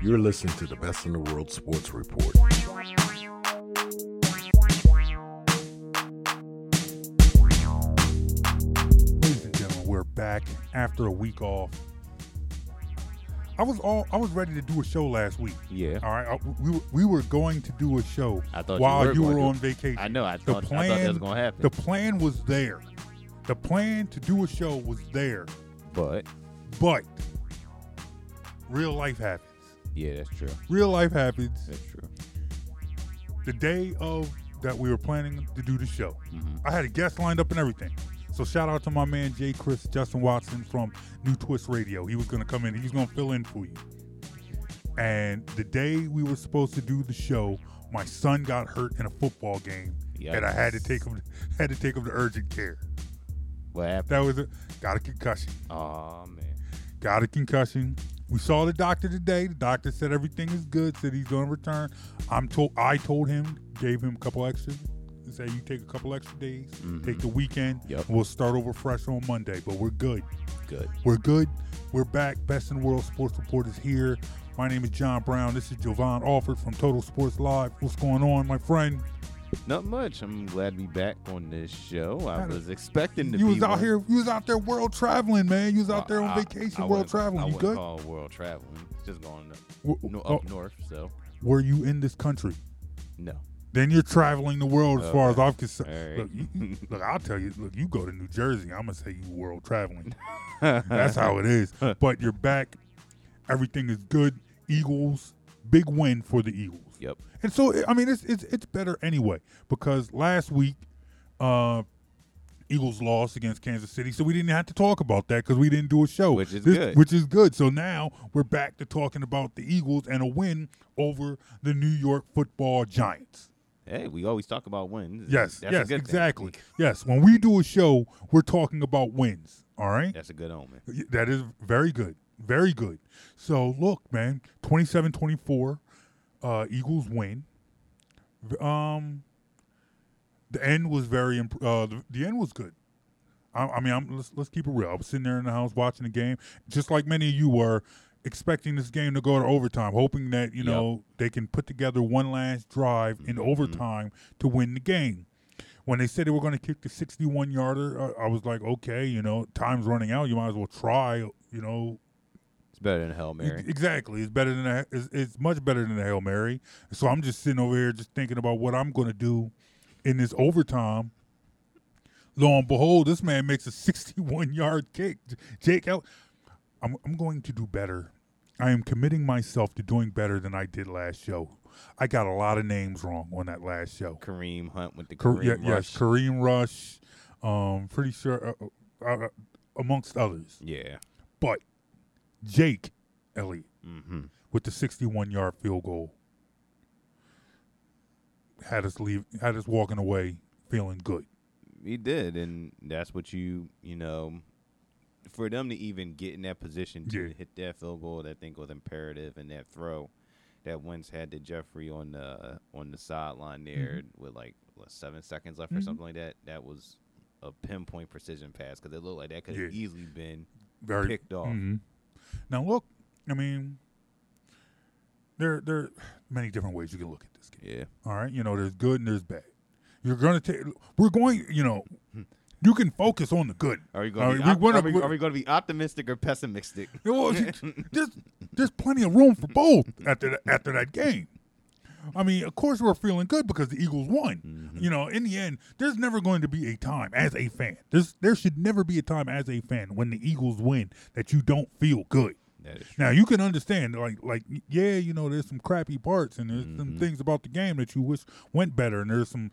You're listening to the Best in the World Sports Report. Ladies and gentlemen, we're back after a week off. I was all I was ready to do a show last week. Yeah. All right, I, we were, we were going to do a show I thought while you were, were on to. vacation. I know. I The thought, I plan, thought that was going to happen. the plan was there. The plan to do a show was there, but but real life happens. Yeah, that's true. Real life happens. That's true. The day of that we were planning to do the show, Mhm. I had a guest lined up and everything. So shout out to my man Jay Chris Justin Watson from New Twist Radio. He was gonna come in. He was gonna fill in for you. And the day we were supposed to do the show, my son got hurt in a football game, and I had to take him had to take him to urgent care. What happened? That was a got a concussion. Oh man. Got a concussion. We saw the doctor today. The doctor said everything is good. Said he's going to return. I'm told. I told him, gave him a couple extra. Say you take a couple extra days, mm-hmm. take the weekend. Yep. We'll start over fresh on Monday. But we're good. Good. We're good. We're back. Best in the World Sports Report is here. My name is John Brown. This is Jovan Alford from Total Sports Live. What's going on, my friend? Not much. I'm glad to be back on this show. I was expecting to You be was out one. here. You was out there world traveling, man. You was out there on I- vacation, I world traveling. I you good? call world traveling. Just going up, W- no, oh, up north. So were you in this country? no. Then you're traveling the world as far as I'm concerned. Right. Look, you- look, I'll tell you. Look, you go to New Jersey, I'm gonna say you world traveling. That's how it is. But you're back. Everything is good. Eagles, big win for the Eagles. Yep. And so, I mean, it's it's it's better anyway because last week, uh, Eagles lost against Kansas City, so we didn't have to talk about that because we didn't do a show, Which is This- good. Which is good. So now we're back to talking about the Eagles and a win over the New York Football Giants. Hey, we always talk about wins. Yes, That's a yes, good thing. exactly. Yes, when we do a show, we're talking about wins. All right, That's a good omen. That is very good, very good. So look, man, 27-24, uh, Eagles win. Um, the end was very. Imp- uh, the, the end was good. I, I mean, I'm, let's let's keep it real. I was sitting there in the house watching the game, just like many of you were, expecting this game to go to overtime, hoping that you Yep. know they can put together one last drive in Mhm. overtime to win the game. When they said they were going to kick the 61 yarder, uh, I was like, okay, you know, time's running out. You might as well try. You know, It's better than Hail Mary. Exactly. It's better than a, it's, it's much better than a Hail Mary. So I'm just sitting over here just thinking about what I'm going to do in this overtime. Lo and behold, this man makes a 61 yard kick. Jake, El- I'm, I'm going to do better. I am committing myself to doing better than I did last show. I got a lot of names wrong on that last show. Kareem Hunt with the Kareem yeah, Rush. yes, Kareem Rush, um, pretty sure, uh, uh, uh, amongst others. Yeah. But Jake Elliott Mm-hmm. with the 61 yard field goal had us leave had us walking away feeling good. He did, and that's what you you know. For them to even get in that position to Yeah. hit that field goal, that I think was imperative, and that throw that Wentz had to Jeffery on the on the sideline there with like what, seven seconds left or Mhm. something like that. That was a pinpoint precision pass because it looked like that could have Yeah. easily been Very picked off. Mhm. Now look, I mean there there are many different ways you can look at this game. Yeah, All right, you know, there's good and there's bad. You're going to take we're going, you know, hmm. you can focus on the good. are we going? right, to we be, op- are, we, are we going to be optimistic or pessimistic? Well, there's there's plenty of room for both after that, after that game. I mean, of course we're feeling good because the Eagles won. Mm-hmm. You know, in the end, there's never going to be a time as a fan. There's there should never be a time as a fan when the Eagles win that you don't feel good. Now you can understand, like, like yeah, you know, there's some crappy parts and there's some Mhm. things about the game that you wish went better, and there's some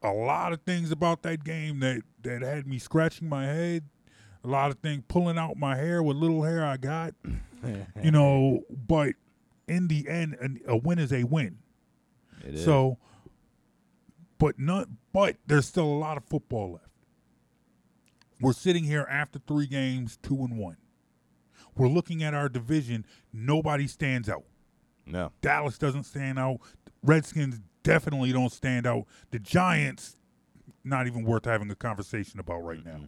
a lot of things about that game that that had me scratching my head, a lot of things pulling out my hair, with little hair I got, you know. But in the end, a win is a win. It is. So, but not, but there's still a lot of football left. We're sitting here after three games, two and one. We're looking at our division. Nobody stands out. no, Dallas doesn't stand out. Redskins definitely don't stand out. The Giants, not even worth having a conversation about right now.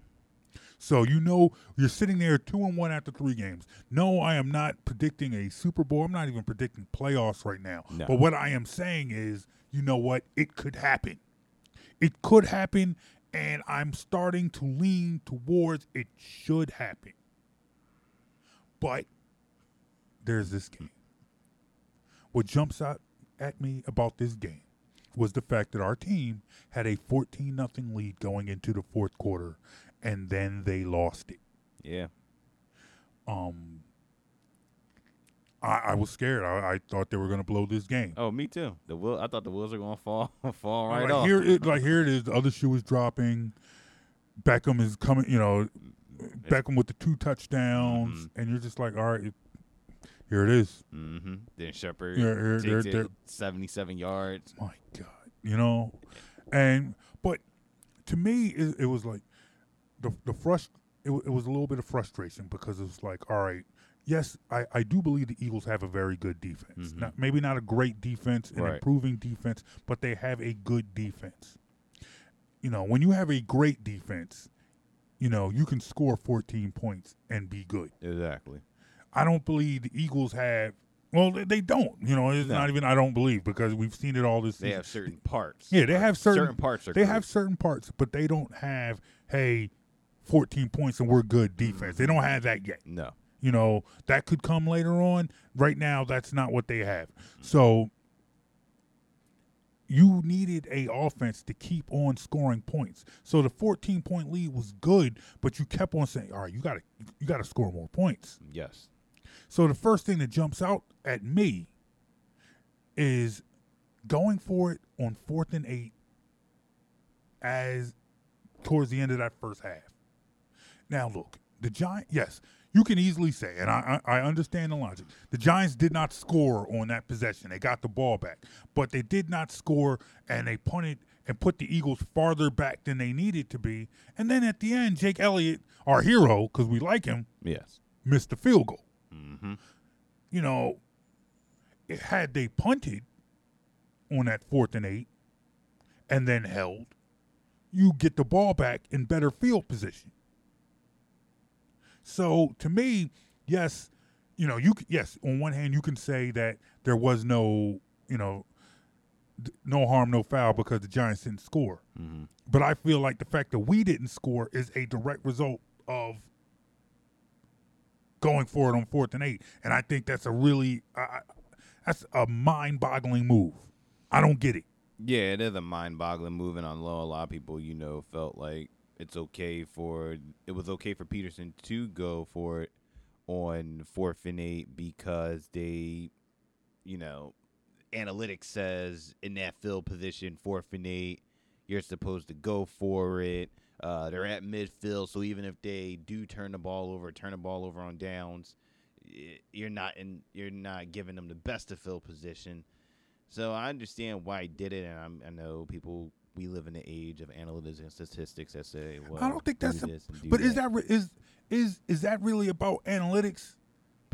So you know you're sitting there two and one after three games. No, I am not predicting a Super Bowl. I'm not even predicting playoffs right now. No. But what I am saying is, you know what? It could happen. It could happen, and I'm starting to lean towards it should happen. But there's this game. What jumps out at me about this game was the fact that our team had a 14 nothing lead going into the fourth quarter and then they lost it. Yeah. Um I, I was scared. I, I thought they were going to blow this game. Oh, me too. The wheel. I thought the wheels were gonna fall fall right like off. here, it, like here it is. The other shoe is dropping. Beckham is coming. You know, Beckham with the two touchdowns, Mhm. and you're just like, all right, it, here it is. Mm-hmm. Then Shepard Yeah, here- takes it there- 77 yards. My God, you know, and but to me, it, it was like the the frust. It, it was a little bit of frustration because it was like, all right, yes, I, I do believe the Eagles have a very good defense. Mhm. Not, maybe not a great defense, an Right. improving defense, but they have a good defense. You know, when you have a great defense, you know you can score 14 points and be good. Exactly. I don't believe the Eagles have. Well, they, they don't. You know, it's No. not even. I don't believe because we've seen it all this They season. have certain parts. Yeah, they have certain- parts. Are They great. have certain parts, but they don't have, hey, 14 points and we're good defense. They don't mm-hmm. have that yet. no. You know, that could come later on. Right now, that's not what they have. Mm-hmm. So you needed a offense to keep on scoring points. So the 14 point lead was good, but you kept on saying, "All right, you got to you got to score more points." Yes. So the first thing that jumps out at me is going for it on fourth and eight as towards the end of that first half. Now look, the Giant yes, you can easily say, and I, I I understand the logic. The Giants did not score on that possession. They got the ball back, but they did not score, and they punted and put the Eagles farther back than they needed to be. And then at the end, Jake Elliott, our hero, because we like him, Yes. missed the field goal Mm-hmm. you know, had they punted on that fourth and eight and then held, you get the ball back in better field position. So to me, yes, you know, you yes, on one hand you can say that there was no, you know, no harm, no foul because the Giants didn't score. Mm-hmm. But I feel like the fact that we didn't score is a direct result of going for it on fourth and eight, and I think that's a really I- that's a mind-boggling move. I don't get it. Yeah, it is a mind-boggling move, and I know a lot of people, you know, felt like it's okay for it was okay for Pederson to go for it on fourth and eight because they, you know, analytics says in that field position, fourth and eight, you're supposed to go for it. Uh, they're at midfield, so even if they do turn the ball over, turn the ball over on downs, you're not in, you're not giving them the best of field position. So I understand why he did it, and I'm, I know people. We live in the age of analytics and statistics that say, "Well, I don't think that's a- do But is that re- is is is that really about analytics?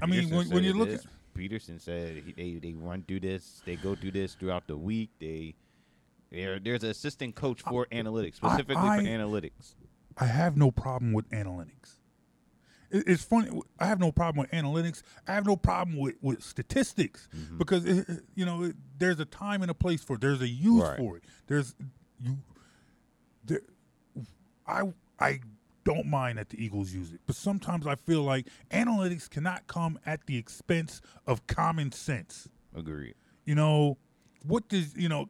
I mean, when, when you look at Pederson said he, they they run through this, they go through this throughout the week. They there there's an assistant coach for analytics, specifically I- for analytics. I have no problem with analytics. It- It's funny. I have no problem with analytics. I have no problem with, with statistics Mm-hmm. because it, it- you know it, there's a time and a place for it. There's a use Right. for it. There's you. There, I I don't mind that the Eagles use it, but sometimes I feel like analytics cannot come at the expense of common sense. Agreed. You know, what does you know?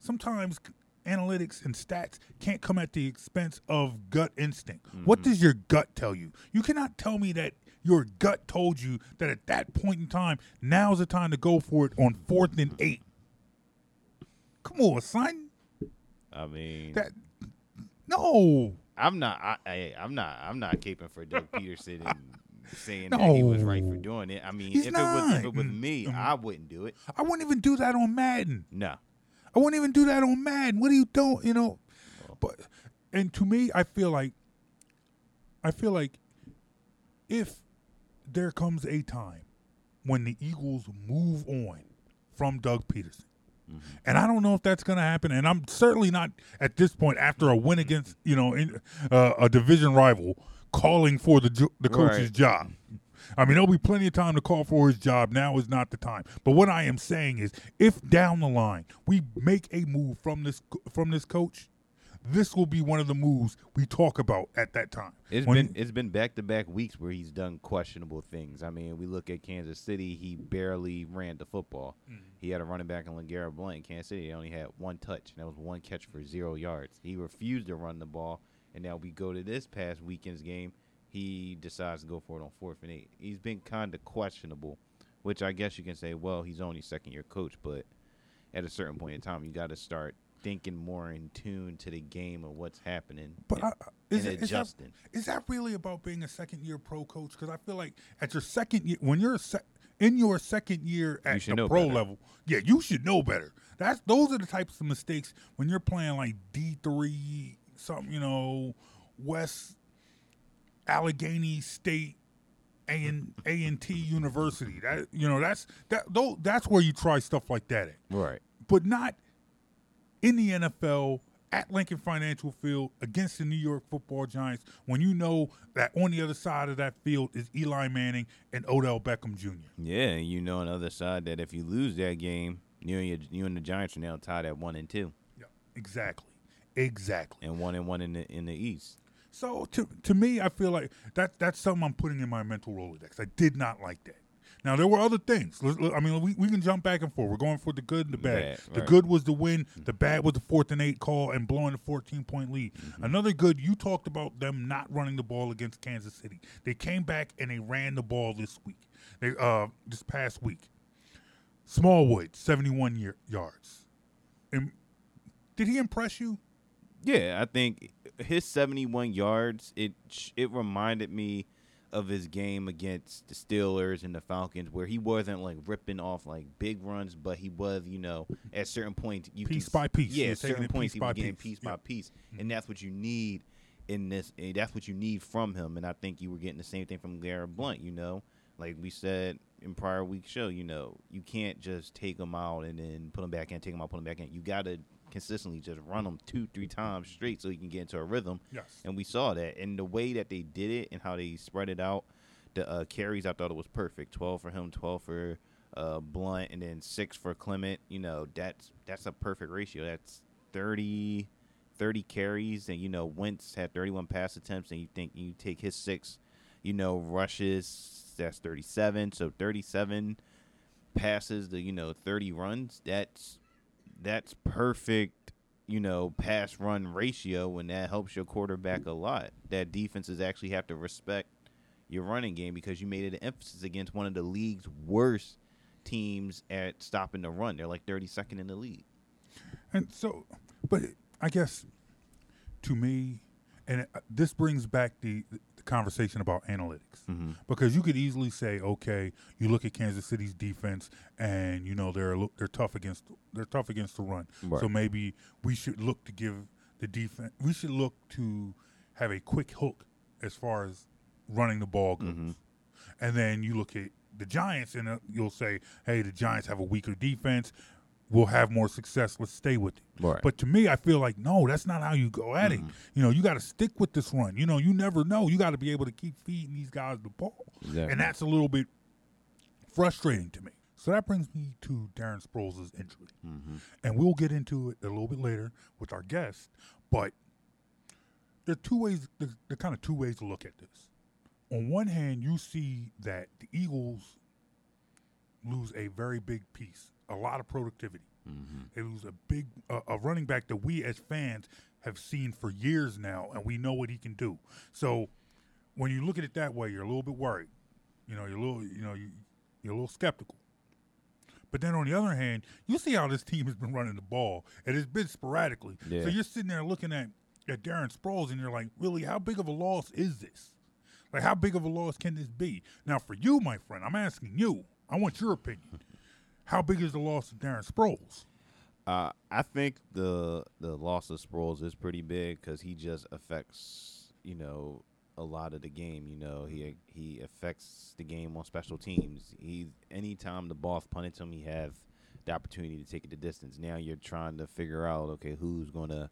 Sometimes analytics and stats can't come at the expense of gut instinct. What mm-hmm. does your gut tell you? You cannot tell me that your gut told you that at that point in time, now's the time to go for it on fourth and eight. Come on, son. I mean, That no, I'm not. I, I I'm not. I'm not caping for Doug Pederson and saying that he was right for doing it. I mean, He's if it was if it was me, Mm, I wouldn't do it. I wouldn't even do that on Madden. No. I wouldn't even do that on Madden. What are you doing? You know, but and to me, I feel like I feel like if there comes a time when the Eagles move on from Doug Pederson, and I don't know if that's going to happen, and I'm certainly not at this point after a win against you know in, uh, a division rival calling for the the coach's Right. job. I mean, there'll be plenty of time to call for his job. Now is not the time. But what I am saying is, if down the line we make a move from this from this coach, this will be one of the moves we talk about at that time. It's When- been it's been back to back weeks where he's done questionable things. I mean, we look at Kansas City; he barely ran the football. Mm-hmm. He had a running back in LeGarrette Blount. In Kansas City, he only had one touch, and that was one catch for zero yards. He refused to run the ball, and now we go to this past weekend's game. He decides to go for it on fourth and eight. He's been kind of questionable, which I guess you can say, well, he's only second year coach, but at a certain point in time, you got to start thinking more in tune to the game of what's happening. But I, is, and it, is, that, is that really about being a second year pro coach? Because I feel like at your second year, when you're a sec, in your second year at the pro better. level, yeah, you should know better. That's those are the types of mistakes when you're playing like D three, something you know, West Allegheny State. A and A and T University. That you know that's that though that's where you try stuff like that at Right. but not in the NFL at Lincoln Financial Field against the New York Football Giants when you know that on the other side of that field is Eli Manning and Odell Beckham Jr. Yeah, you know on the other side that if you lose that game, you and your, you and the Giants are now tied at one and two, Yeah, exactly, exactly. and one and one in the in the East. So to to me, I feel like that that's something I'm putting in my mental Rolodex. I did not like that. Now there were other things. I mean, we, we can jump back and forth. We're going for the good and the bad. Bad, The right. good was the win. The bad was the fourth and eight call and blowing a 14 point lead. Mm-hmm. Another good, you talked about them not running the ball against Kansas City. They came back and they ran the ball this week. They uh this past week. Smallwood, 71 year, yards. And did he impress you? Yeah, I think his 71 yards it it reminded me of his game against the Steelers and the Falcons where he wasn't like ripping off like big runs but he was, you know, at certain points you Piece can, by piece. Yeah, at certain points he was getting piece. piece Yeah. by piece. And that's what you need in this that's what you need from him and I think you were getting the same thing from Garrett Blount, you know. Like we said in prior week show, you know, you can't just take him out and then put him back in, take him out, put him back in. You got to consistently just run them two, three times straight so he can get into a rhythm. Yes. And we saw that. And the way that they did it and how they spread it out, the uh, carries, I thought it was perfect. 12 for him, 12 for uh, Blount, and then 6 for Clement. You know, that's that's a perfect ratio. That's 30, 30 carries. And, you know, Wentz had 31 pass attempts. And you think you take his 6, you know, rushes, that's 37. So 37 passes the you know, 30 runs. That's that's perfect, you know, pass run ratio, and that helps your quarterback a lot. That defenses actually have to respect your running game because you made it an emphasis against one of the league's worst teams at stopping the run. They're like 32nd in the league. And so, but I guess to me, and this brings back the conversation about analytics because you could easily say, okay, you look at Kansas City's defense, and you know they're they're tough against they're tough against the run. Right. So maybe we should look to give the defense we should look to have a quick hook as far as running the ball goes. And then you look at the Giants, and uh, you'll say, "Hey, the Giants have a weaker defense. We'll have more success. Let's stay with it." Right. But to me, I feel like no, that's not how you go at it. Mm-hmm. You know, you got to stick with this run. You know, you never know. You got to be able to keep feeding these guys the ball, Exactly. and that's a little bit frustrating to me. So that brings me to Darren Sproles' injury, mm-hmm. and we'll get into it a little bit later with our guest. But there are two ways. There are kind of two ways to look at this. On one hand, you see that the Eagles lose a very big piece, a lot of productivity. They lose a big uh, a running back that we as fans have seen for years now, and we know what he can do. So when you look at it that way, you're a little bit worried. You know, you're a little, you know, you, you're a little skeptical. But then on the other hand, you see how this team has been running the ball, and it's been sporadically. So you're sitting there looking at at Darren Sproles, and you're like, really, how big of a loss is this? Like, how big of a loss can this be? Now, for you, my friend, I'm asking you. I want your opinion. How big is the loss of Darren Sproles? Uh, I think the the loss of Sproles is pretty big because he just affects you know a lot of the game. You know he he affects the game on special teams. He anytime the ball's punted him, he have the opportunity to take it the distance. Now you're trying to figure out okay who's going to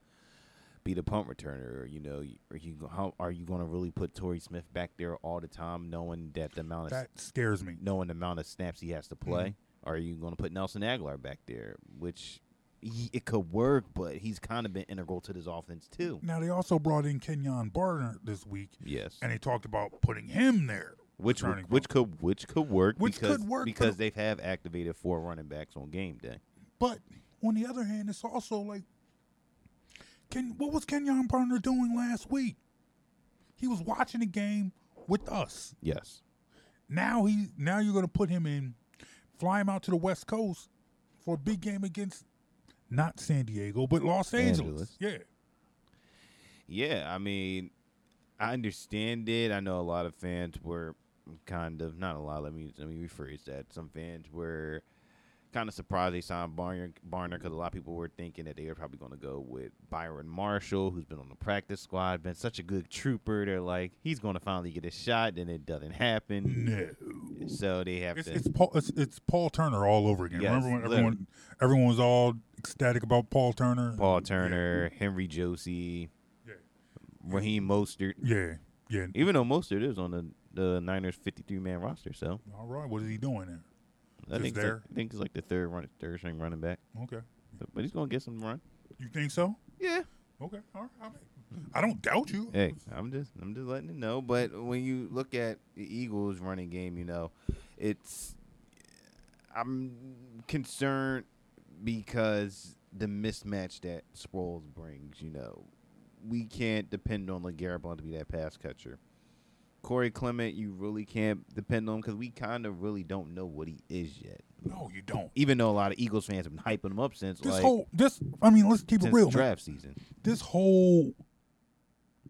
be the punt returner? Or, you know, are you how are you going to really put Torrey Smith back there all the time, knowing that the amount of That scares me. knowing the amount of snaps he has to play? Mm-hmm. Are you going to put Nelson Agholor back there, which he, it could work, but he's kind of been integral to this offense too. Now they also brought in Kenjon Barner this week, Yes, and they talked about putting him there. which which could which could work Which because could work, because but- they have activated four running backs on game day. But on the other hand, it's also like, Ken, what was Kenjon Barner doing last week? He was watching the game with us. Yes, Now he now you're going to put him in, fly him out to the West Coast for a big game against not San Diego but Los Angeles. Angeles. Yeah, yeah. I mean, I understand it. I know a lot of fans were kind of not a lot. Let me let me rephrase that. Some fans were kind of surprised they signed Barner Barner because a lot of people were thinking that they were probably going to go with Byron Marshall, who's been on the practice squad, been such a good trooper. They're like, he's going to finally get a shot, and it doesn't happen. no. So they have It's, to. it's Paul. It's, it's Paul Turner all over again. Yes, Remember when literally. everyone everyone was all ecstatic about Paul Turner? Paul Turner, Henry Josey, Yeah. Raheem Mostert. Yeah, yeah. Even though Mostert is on the the Niners 53 man roster, so All right, what is he doing there? I think it's there? like, I think it's like the third run, third string running back, Okay, but he's gonna get some run. you think so? Yeah. Okay, all right. I, mean, I don't doubt you. Hey, I'm just I'm just letting you know. But when you look at the Eagles running game, you know, it's I'm concerned because the mismatch that Sproles brings. You know, we can't depend on LeGarrette Blount to be that pass catcher. Corey Clement, you really can't depend on him because we kind of really don't know what he is yet. No, you don't. Even though a lot of Eagles fans have been hyping him up since This like whole this. I mean, let's keep it real. man. draft season. This whole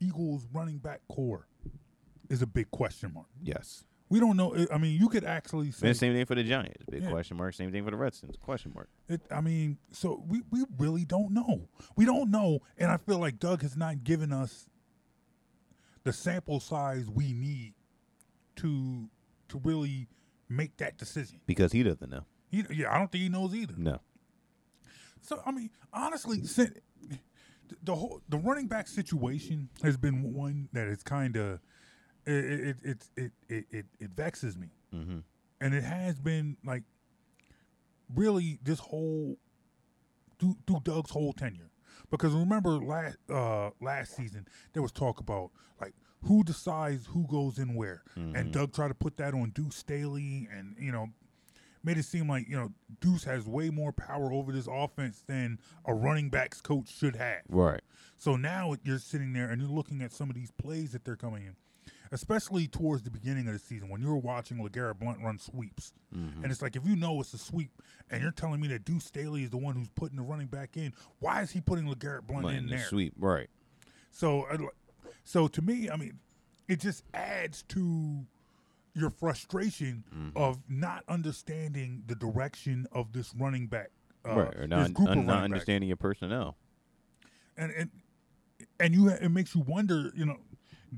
Eagles running back corps is a big question mark. Yes. We don't know. I mean, you could actually say And same thing for the Giants. Big Yeah. question mark. Same thing for the Redskins. Question mark. It, I mean, so we, we really don't know. We don't know, and I feel like Doug has not given us the sample size we need to to really make that decision. Because he doesn't know. He, yeah, I don't think he knows either. No. So I mean, honestly, the whole the running back situation has been one that is kind of it it it it it, it, it vexes me, Mm-hmm. and it has been like really this whole through, through Doug's whole tenure. Because remember last uh, last season there was talk about like who decides who goes in where, and Doug tried to put that on Deuce Staley, and you know made it seem like you know Deuce has way more power over this offense than a running backs coach should have. Right. So now you're sitting there and you're looking at some of these plays that they're coming in, especially towards the beginning of the season when you're watching LeGarrette Blount run sweeps. Mm-hmm. And it's like, if you know it's a sweep and you're telling me that Deuce Staley is the one who's putting the running back in, why is he putting LeGarrette Blount in in the there? sweep. Right. So, so to me, I mean, it just adds to your frustration Mm-hmm. of not understanding the direction of this running back. Uh, right. Or this not, group of not running backs understanding your personnel. and and and you it makes you wonder you know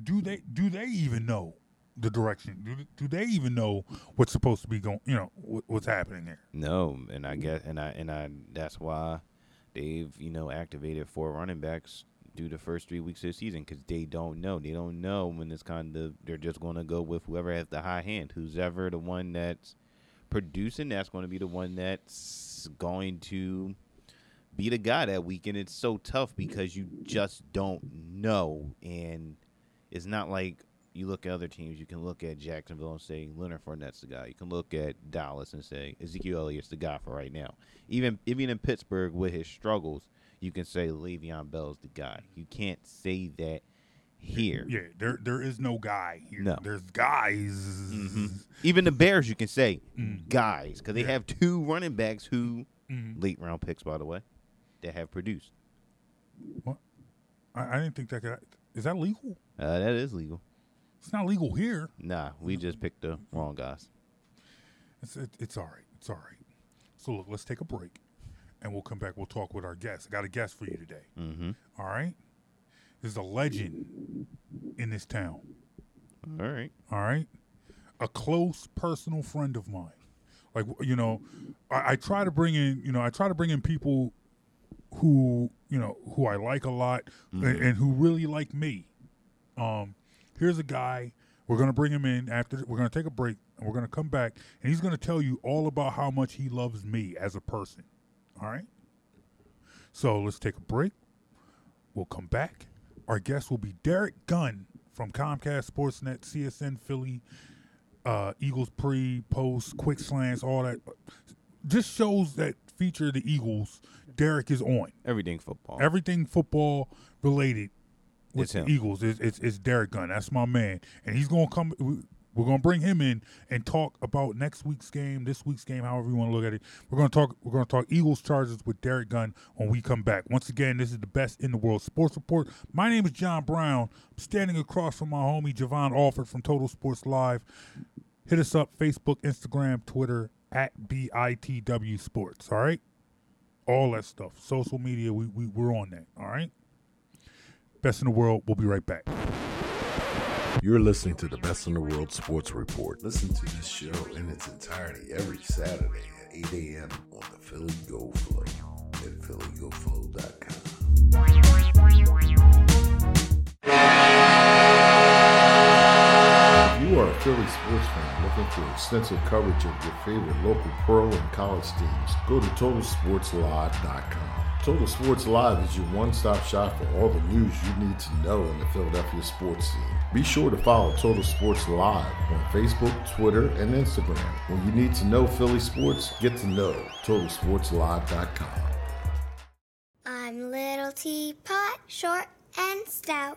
do they do they even know the direction do, do they even know what's supposed to be going you know what, what's happening there No, and I guess, and I, and I, that's why they've, you know, activated four running backs through the first three weeks of the season because they don't know. They don't know when it's kind of. They're just going to go with whoever has the high hand. Who's ever the one that's producing, that's going to be the one that's going to be the guy that week. And it's so tough because you just don't know, and it's not like you look at other teams. You can look at Jacksonville and say Leonard Fournette's the guy. You can look at Dallas and say Ezekiel Elliott's the guy for right now. Even even in Pittsburgh with his struggles, you can say Le'Veon Bell's the guy. You can't say that here. yeah there there is no guy here No. there's guys Mhm. Even the Bears, you can say Mm. guys because they Yeah. have two running backs who Mhm. late round picks, by the way, that have produced. what I, I didn't think that could is that legal Uh, that is legal. it's not legal here. Nah, we just picked the wrong guys. it's it, it's all right. It's all right. So look let's take a break and we'll come back. We'll talk with our guest i got a guest for you today. Mm-hmm. all right? There's a legend in this town. All right. all right? A close personal friend of mine. Like you know I, I try to bring in you know i try to bring in people who you know who I like a lot and, and who really like me. Um, here's a guy. We're gonna bring him in after. We're gonna take a break and we're gonna come back and he's gonna tell you all about how much he loves me as a person. All right. So let's take a break. We'll come back. Our guest will be Derrick Gunn from Comcast Sportsnet, CSN Philly, uh, Eagles pre, post, quick slants, all that. Just shows that feature the Eagles. Derrick is on Everything football. everything football related with It's the him. Eagles. It's, it's, it's Derrick Gunn. That's my man, and he's gonna come. we- We're gonna bring him in and talk about next week's game, this week's game, however you want to look at it. We're gonna talk. We're gonna talk Eagles Chargers with Derrick Gunn when we come back. Once again, this is the best in the world sports report. My name is John Brown. I'm standing across from my homie Javon Alford from Total Sports Live. Hit us up Facebook, Instagram, Twitter at BITW Sports. All right all that stuff. Social media, we, we we're on that. All right. Best in the world. We'll be right back. You're listening to the Best in the World Sports Report. Listen to this show in its entirety every Saturday at 8 a.m. on the Philly Go Flow at phillygoflow.com. you are a Philly sports fan looking for extensive coverage of your favorite local pro and college teams, go to TotalSportsLive.com. Total Sports Live is your one-stop shop for all the news you need to know in the Philadelphia sports scene. Be sure to follow Total Sports Live on Facebook, Twitter, and Instagram. When you need to know Philly sports, get to know TotalSportsLive.com. I'm little teapot, short and stout.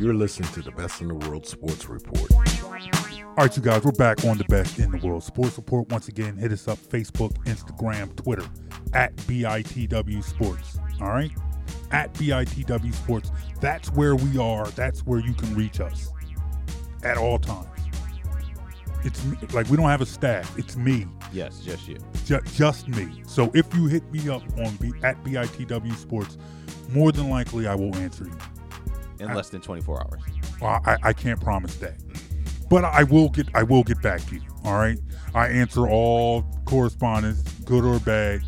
You're listening to the Best in the World Sports Report. All right, you guys, we're back on the best in the world sports report. Once again, hit us up Facebook, Instagram, Twitter at BITW Sports. All right, at BITW Sports. That's where we are. That's where you can reach us at all times. It's me- like we don't have a staff. It's me. yes, just you. Ju- just me. So if you hit me up on B- at BITW Sports, more than likely I will answer you. In less than 24 hours. Well, I, I can't promise that, but I will get I will get back to you. All right, I answer all correspondence, good or bad.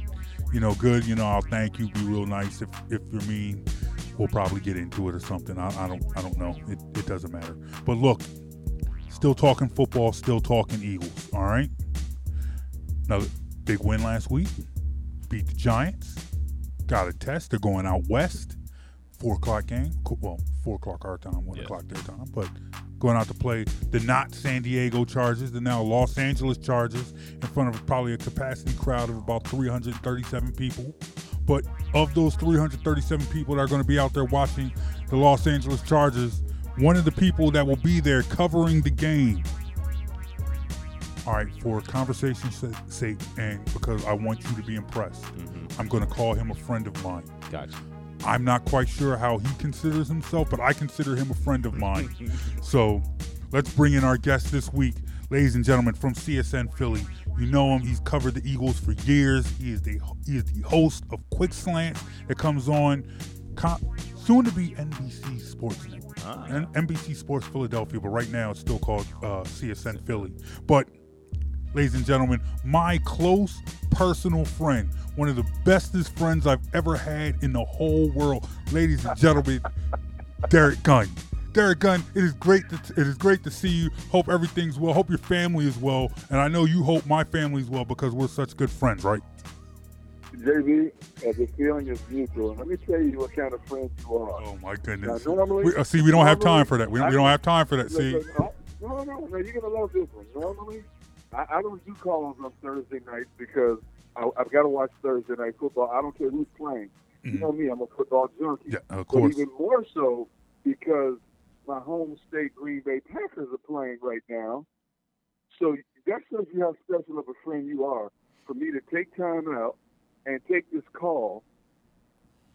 You know, good. You know, I'll thank you. Be real nice. If if you're mean, we'll probably get into it or something. I, I don't I don't know. It it doesn't matter. But look, still talking football. Still talking Eagles. All right. Another big win last week. Beat the Giants. Got a test. They're going out west four o'clock game. Well, four o'clock our time, one o'clock their time. But going out to play the not San Diego Chargers, the now Los Angeles Chargers, in front of probably a capacity crowd of about 337 people. But of those 337 people that are going to be out there watching the Los Angeles Chargers, one of the people that will be there covering the game. All right, for conversation's sake, and because I want you to be impressed, mm-hmm. I'm going to call him a friend of mine. Gotcha. I'm not quite sure how he considers himself, but I consider him a friend of mine. so let's bring in our guest this week, ladies and gentlemen, from CSN Philly. You know him; he's covered the Eagles for years. He is the he is the host of Quick Slants that comes on co- soon to be NBC Sports Ah. N- NBC Sports Philadelphia, but right now it's still called uh, CSN Philly. But ladies and gentlemen, my close personal friend, one of the bestest friends I've ever had in the whole world. Ladies and gentlemen, Derrick Gunn. Derrick Gunn, it is great to it is great to see you. Hope everything's well. Hope your family is well, and I know you hope my family's well because we're such good friends, right? JB, uh, the feeling is mutual. Let me tell you what kind of friends you are. Oh my goodness. Now, normally- we, uh, see, we don't have time for that. We, we don't have time for that. See, look, no, no, no, you're gonna love this one. Normally, I, I don't do calls on Thursday nights because I, I've got to watch Thursday night football. I don't care who's playing. You know me, I'm a football junkie. Mm-hmm. yeah, of But even more so because my home state Green Bay Packers are playing right now. So that shows you how special of a friend you are for me to take time out and take this call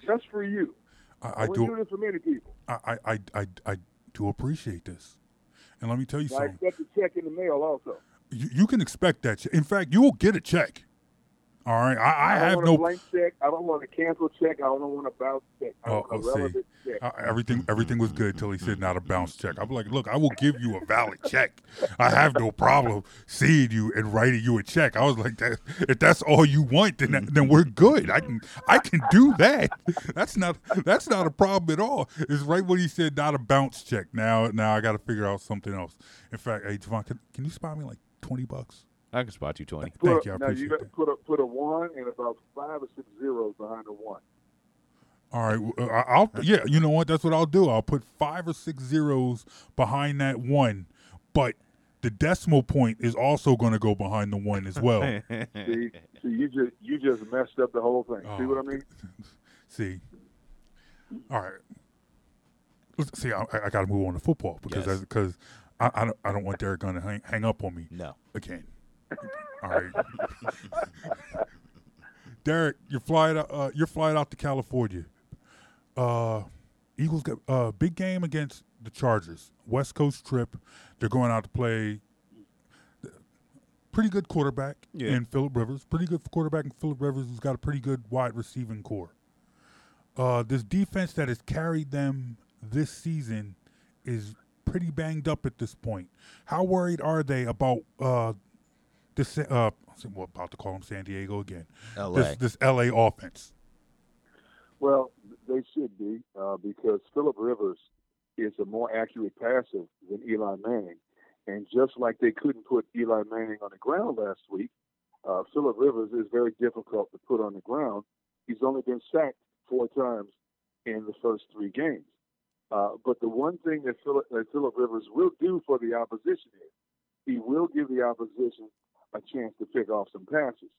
just for you. I, I, I do. do this for many people. I, I, I, I, I do appreciate this, and let me tell you I something. expect a check in the mail also. You, you can expect that. In fact, you will get a check. All right. I, I, don't have want no. a blank check. I don't want a cancel check. I don't want a bounce check. I Oh, want a oh, see. check. Uh, everything everything was good till he said not a bounce check. I'm like, look, I will give you a valid check. I have no problem seeing you and writing you a check. I was like, that, if that's all you want, then that- then we're good. I can I can do that. That's not that's not a problem at all. It's right what he said not a bounce check. Now now I got to figure out something else. In fact, hey Javon, can, can you spot me like twenty bucks? I can spot you twenty. Put Thank a, you. I now you got to put a put a one and about five or six zeros behind the one. All right, uh, I- I'll yeah. You know what? That's what I'll do. I'll put five or six zeros behind that one, but the decimal point is also going to go behind the one as well. See, see, you just you just messed up the whole thing. See Oh. what I mean? See, all right. Let's- See, I, I got to move on to football because Yes. because I, I don't I don't want Derrick Gunn to hang, hang up on me No. again. All right, Derrick, you're flying out. Uh, you're flying out to California. Uh, Eagles got a uh, big game against the Chargers. West Coast trip. They're going out to play. Pretty good quarterback Yeah. in Philip Rivers. Pretty good quarterback in Philip Rivers, who's got a pretty good wide receiving corps. Uh, this defense that has carried them this season is pretty banged up at this point. How worried are they about uh, this? Uh, I'm about to call them San Diego again. LA. This this LA offense. Well, they should be uh, because Philip Rivers is a more accurate passer than Eli Manning, and just like they couldn't put Eli Manning on the ground last week, uh, Philip Rivers is very difficult to put on the ground. He's only been sacked four times in the first three games. Uh, but the one thing that Philip, that Philip Rivers will do for the opposition is he will give the opposition a chance to pick off some passes.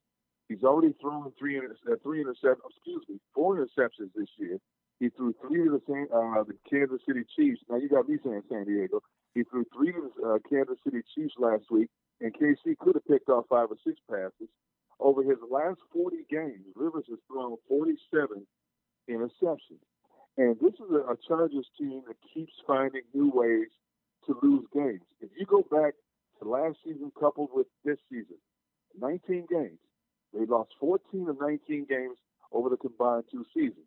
He's already thrown three inter- uh, three interceptions. Excuse me, four interceptions this year. He threw three to the, San, uh, the Kansas City Chiefs. Now you got me saying San Diego. He threw three to the uh, Kansas City Chiefs last week, and KC could have picked off five or six passes. Over his last 40 games, Rivers has thrown 47 interceptions. And this is a, a Chargers team that keeps finding new ways to lose games. If you go back to last season coupled with this season, 19 games, they lost 14 of 19 games over the combined two seasons.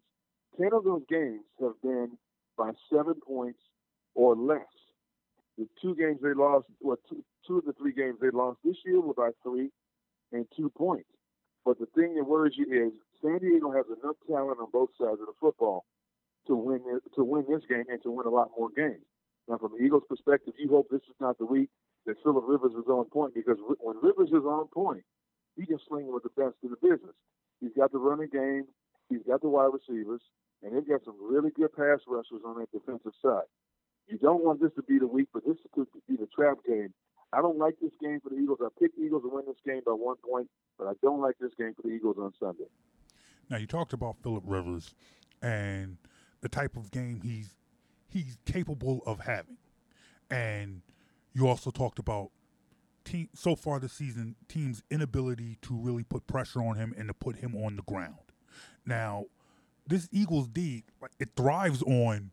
10 of those games have been by seven points or less. The two games they lost, well, two, two of the three games they lost this year were by three and two points. But the thing that worries you is San Diego has enough talent on both sides of the football to win to win this game and to win a lot more games. Now, from the Eagles' perspective, you hope this is not the week that Philip Rivers is on point because when Rivers is on point, he can sling with the best in the business. He's got the running game, he's got the wide receivers, and they've got some really good pass rushers on that defensive side. You don't want this to be the week, but this could be the trap game. I don't like this game for the Eagles. I picked the Eagles to win this game by one point, but I don't like this game for the Eagles on Sunday. Now you talked about Philip Rivers and the type of game he's he's capable of having, and you also talked about team so far this season teams' inability to really put pressure on him and to put him on the ground. Now, this Eagles D it thrives on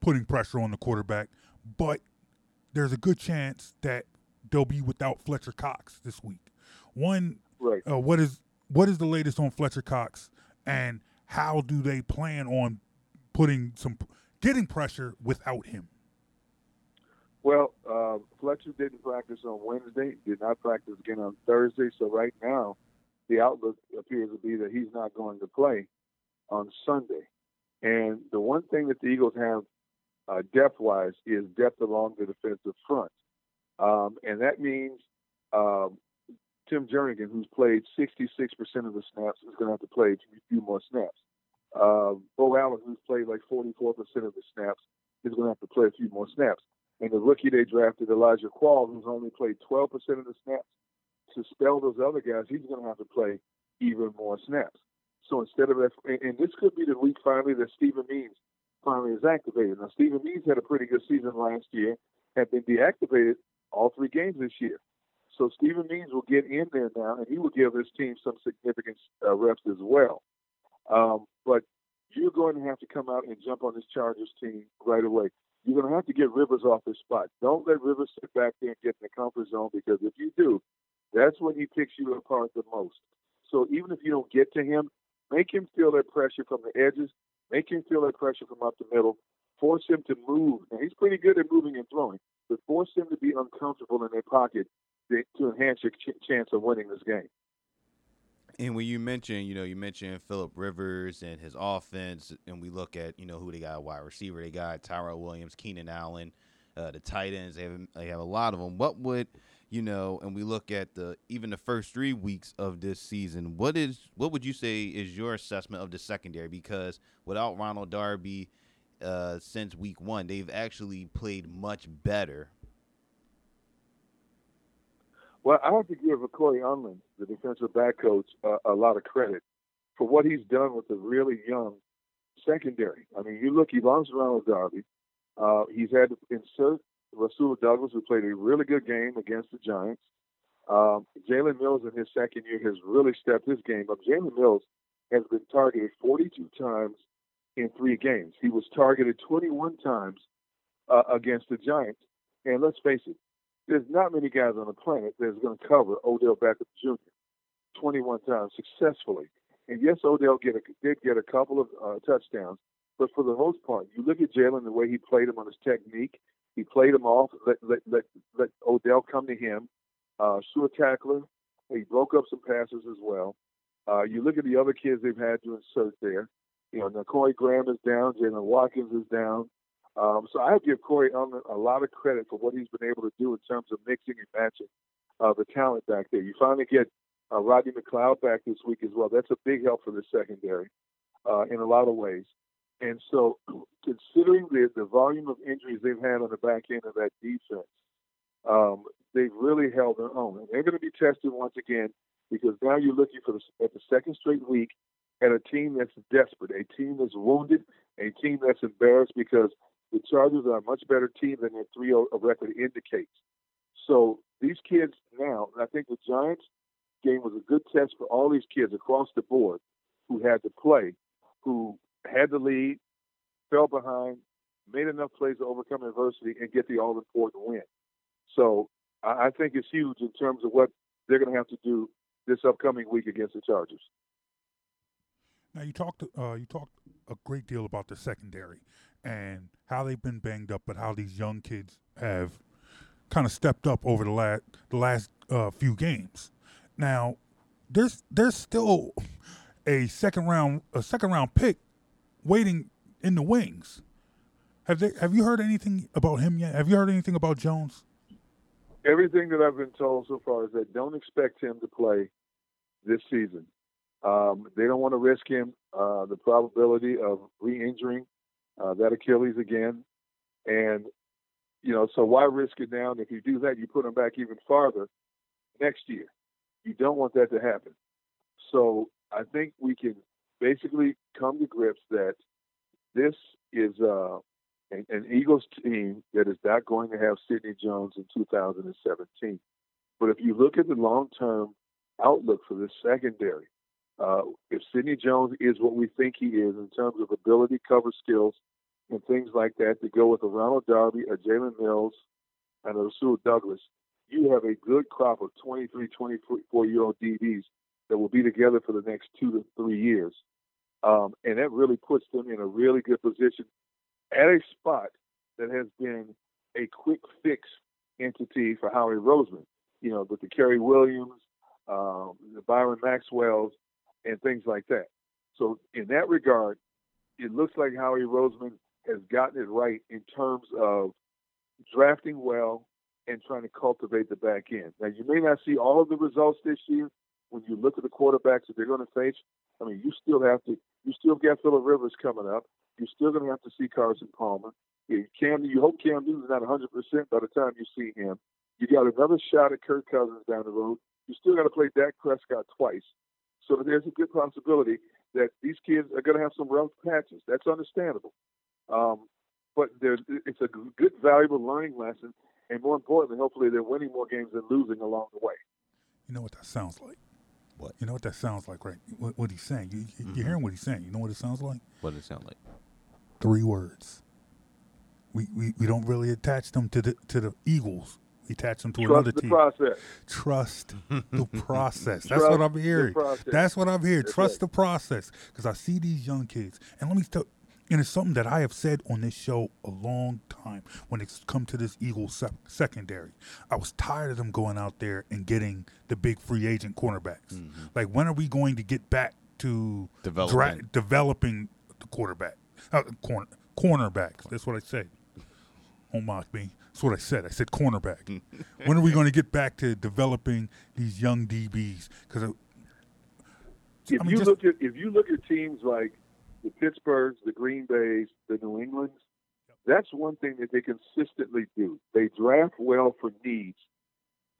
putting pressure on the quarterback, but there's a good chance that they'll be without Fletcher Cox this week. One, Right. uh, what is what is the latest on Fletcher Cox, and how do they plan on putting some getting pressure without him? Well, uh, Fletcher didn't practice on Wednesday, did not practice again on Thursday. So right now, the outlook appears to be that he's not going to play on Sunday. And the one thing that the Eagles have uh, depth-wise is depth along the defensive front, um, and that means um, Tim Jernigan, who's played 66% of the snaps, is going to have to play a few more snaps. Uh, Beau Allen, who's played like 44% of the snaps, is going to have to play a few more snaps. And the rookie they drafted, Elijah Qualls, who's only played 12% of the snaps, to spell those other guys, he's going to have to play even more snaps. So instead of that, and, and this could be the week finally that Steven Means finally is activated. Now, Steven Means had a pretty good season last year, had been deactivated all three games this year. So Steven Means will get in there now, and he will give his team some significant uh, reps as well. Um, but you're going to have to come out and jump on this Chargers team right away. You're going to have to get Rivers off his spot. Don't let Rivers sit back there and get in the comfort zone because if you do, that's when he picks you apart the most. So even if you don't get to him, make him feel that pressure from the edges, make him feel that pressure from up the middle, force him to move. And he's pretty good at moving and throwing, but force him to be uncomfortable in their pocket to, enhance your ch- chance of winning this game. And when you mention, you know, you mentioned Philip Rivers and his offense, and we look at, you know, who they got wide receiver, they got Tyrell Williams, Keenan Allen, uh, the tight ends. They have, they have a lot of them. What would you know? And we look at the even the first three weeks of this season. What is what would you say is your assessment of the secondary? Because without Ronald Darby, uh, since week one, they've actually played much better well, I have to give Cory Undlin, the defensive back coach, uh, a lot of credit for what he's done with the really young secondary. I mean, you look, he lost Ronald Darby. Uh, he's had to insert Rasul Douglas, who played a really good game against the Giants. Um, Jalen Mills in his second year has really stepped his game up. Jalen Mills has been targeted 42 times in three games. He was targeted 21 times uh, against the Giants. And let's face it, there's not many guys on the planet that's going to cover Odell Beckham Jr. 21 times successfully. And yes, Odell get a, did get a couple of uh, touchdowns, but for the most part, you look at Jalen the way he played him on his technique. He played him off, let let let, let Odell come to him. Uh, sure tackler. He broke up some passes as well. Uh, you look at the other kids they've had to insert there. You know, Nakoy Graham is down. Jaylen Watkins is down. Um, so I give Cory Undlin a lot of credit for what he's been able to do in terms of mixing and matching uh, the talent back there. You finally get uh, Rodney McLeod back this week as well. That's a big help for the secondary uh, in a lot of ways. And so, considering the, the volume of injuries they've had on the back end of that defense, um, they've really held their own. And they're going to be tested once again because now you're looking for the, at the second straight week at a team that's desperate, a team that's wounded, a team that's embarrassed because the Chargers are a much better team than their 3 0 record indicates. So these kids now, and I think the Giants game was a good test for all these kids across the board who had to play, who had the lead, fell behind, made enough plays to overcome adversity and get the all important win. So I think it's huge in terms of what they're going to have to do this upcoming week against the Chargers. Now you talked uh, you talked a great deal about the secondary, and how they've been banged up, but how these young kids have kind of stepped up over the last the last uh, few games. Now, there's there's still a second round a second round pick waiting in the wings. Have they have you heard anything about him yet? Have you heard anything about Jones? Everything that I've been told so far is that don't expect him to play this season. Um, they don't want to risk him. Uh, the probability of re-injuring uh, that Achilles again. And, you know, so why risk it now? And if you do that, you put them back even farther next year. You don't want that to happen. So I think we can basically come to grips that this is uh, an, an Eagles team that is not going to have Sidney Jones in 2017. But if you look at the long term outlook for this secondary, uh, if Sidney Jones is what we think he is in terms of ability, cover skills, and things like that, to go with a Ronald Darby, a Jalen Mills, and a Rasul Douglas, you have a good crop of 23, 24 year old DBs that will be together for the next two to three years. Um, and that really puts them in a really good position at a spot that has been a quick fix entity for Howie Roseman. You know, with the Cary Williams, um, the Byron Maxwell's, and things like that. So in that regard, it looks like Howie Roseman has gotten it right in terms of drafting well and trying to cultivate the back end. Now you may not see all of the results this year when you look at the quarterbacks that they're going to face. I mean, you still have to, you still got Philip Rivers coming up. You're still going to have to see Carson Palmer. Cam, you hope Cam Newton's not 100% by the time you see him. You got another shot at Kirk Cousins down the road. You still got to play Dak Prescott twice. So there's a good possibility that these kids are going to have some rough patches. That's understandable. Um, but it's a good, valuable learning lesson. And more importantly, hopefully they're winning more games than losing along the way. You know what that sounds like? What? You know what that sounds like, right? What, what he's saying. You, you- Mhm. You're hearing what he's saying. You know what it sounds like? What does it sound like? Three words. We, we, we don't really attach them to the to the Eagles. We attach them to Trust another the team. process. Trust the process. That's Trust what I'm the hearing. That's what I'm hearing. That's Trust right. the process. Because I see these young kids, and let me tell. And it's something that I have said on this show a long time when it's come to this Eagles sec- secondary. I was tired of them going out there and getting the big free agent cornerbacks. Like, when are we going to get back to dra- Developing. developing the quarterback, uh, corner, cornerbacks? That's what I say. Don't mock me. That's what I said. I said cornerback. Hmm. when are we going to get back to developing these young DBs? Because uh, If I mean, you just- look at if you look at teams like the Pittsburghs, the Green Bays, the New Englands, that's one thing that they consistently do. They draft well for needs.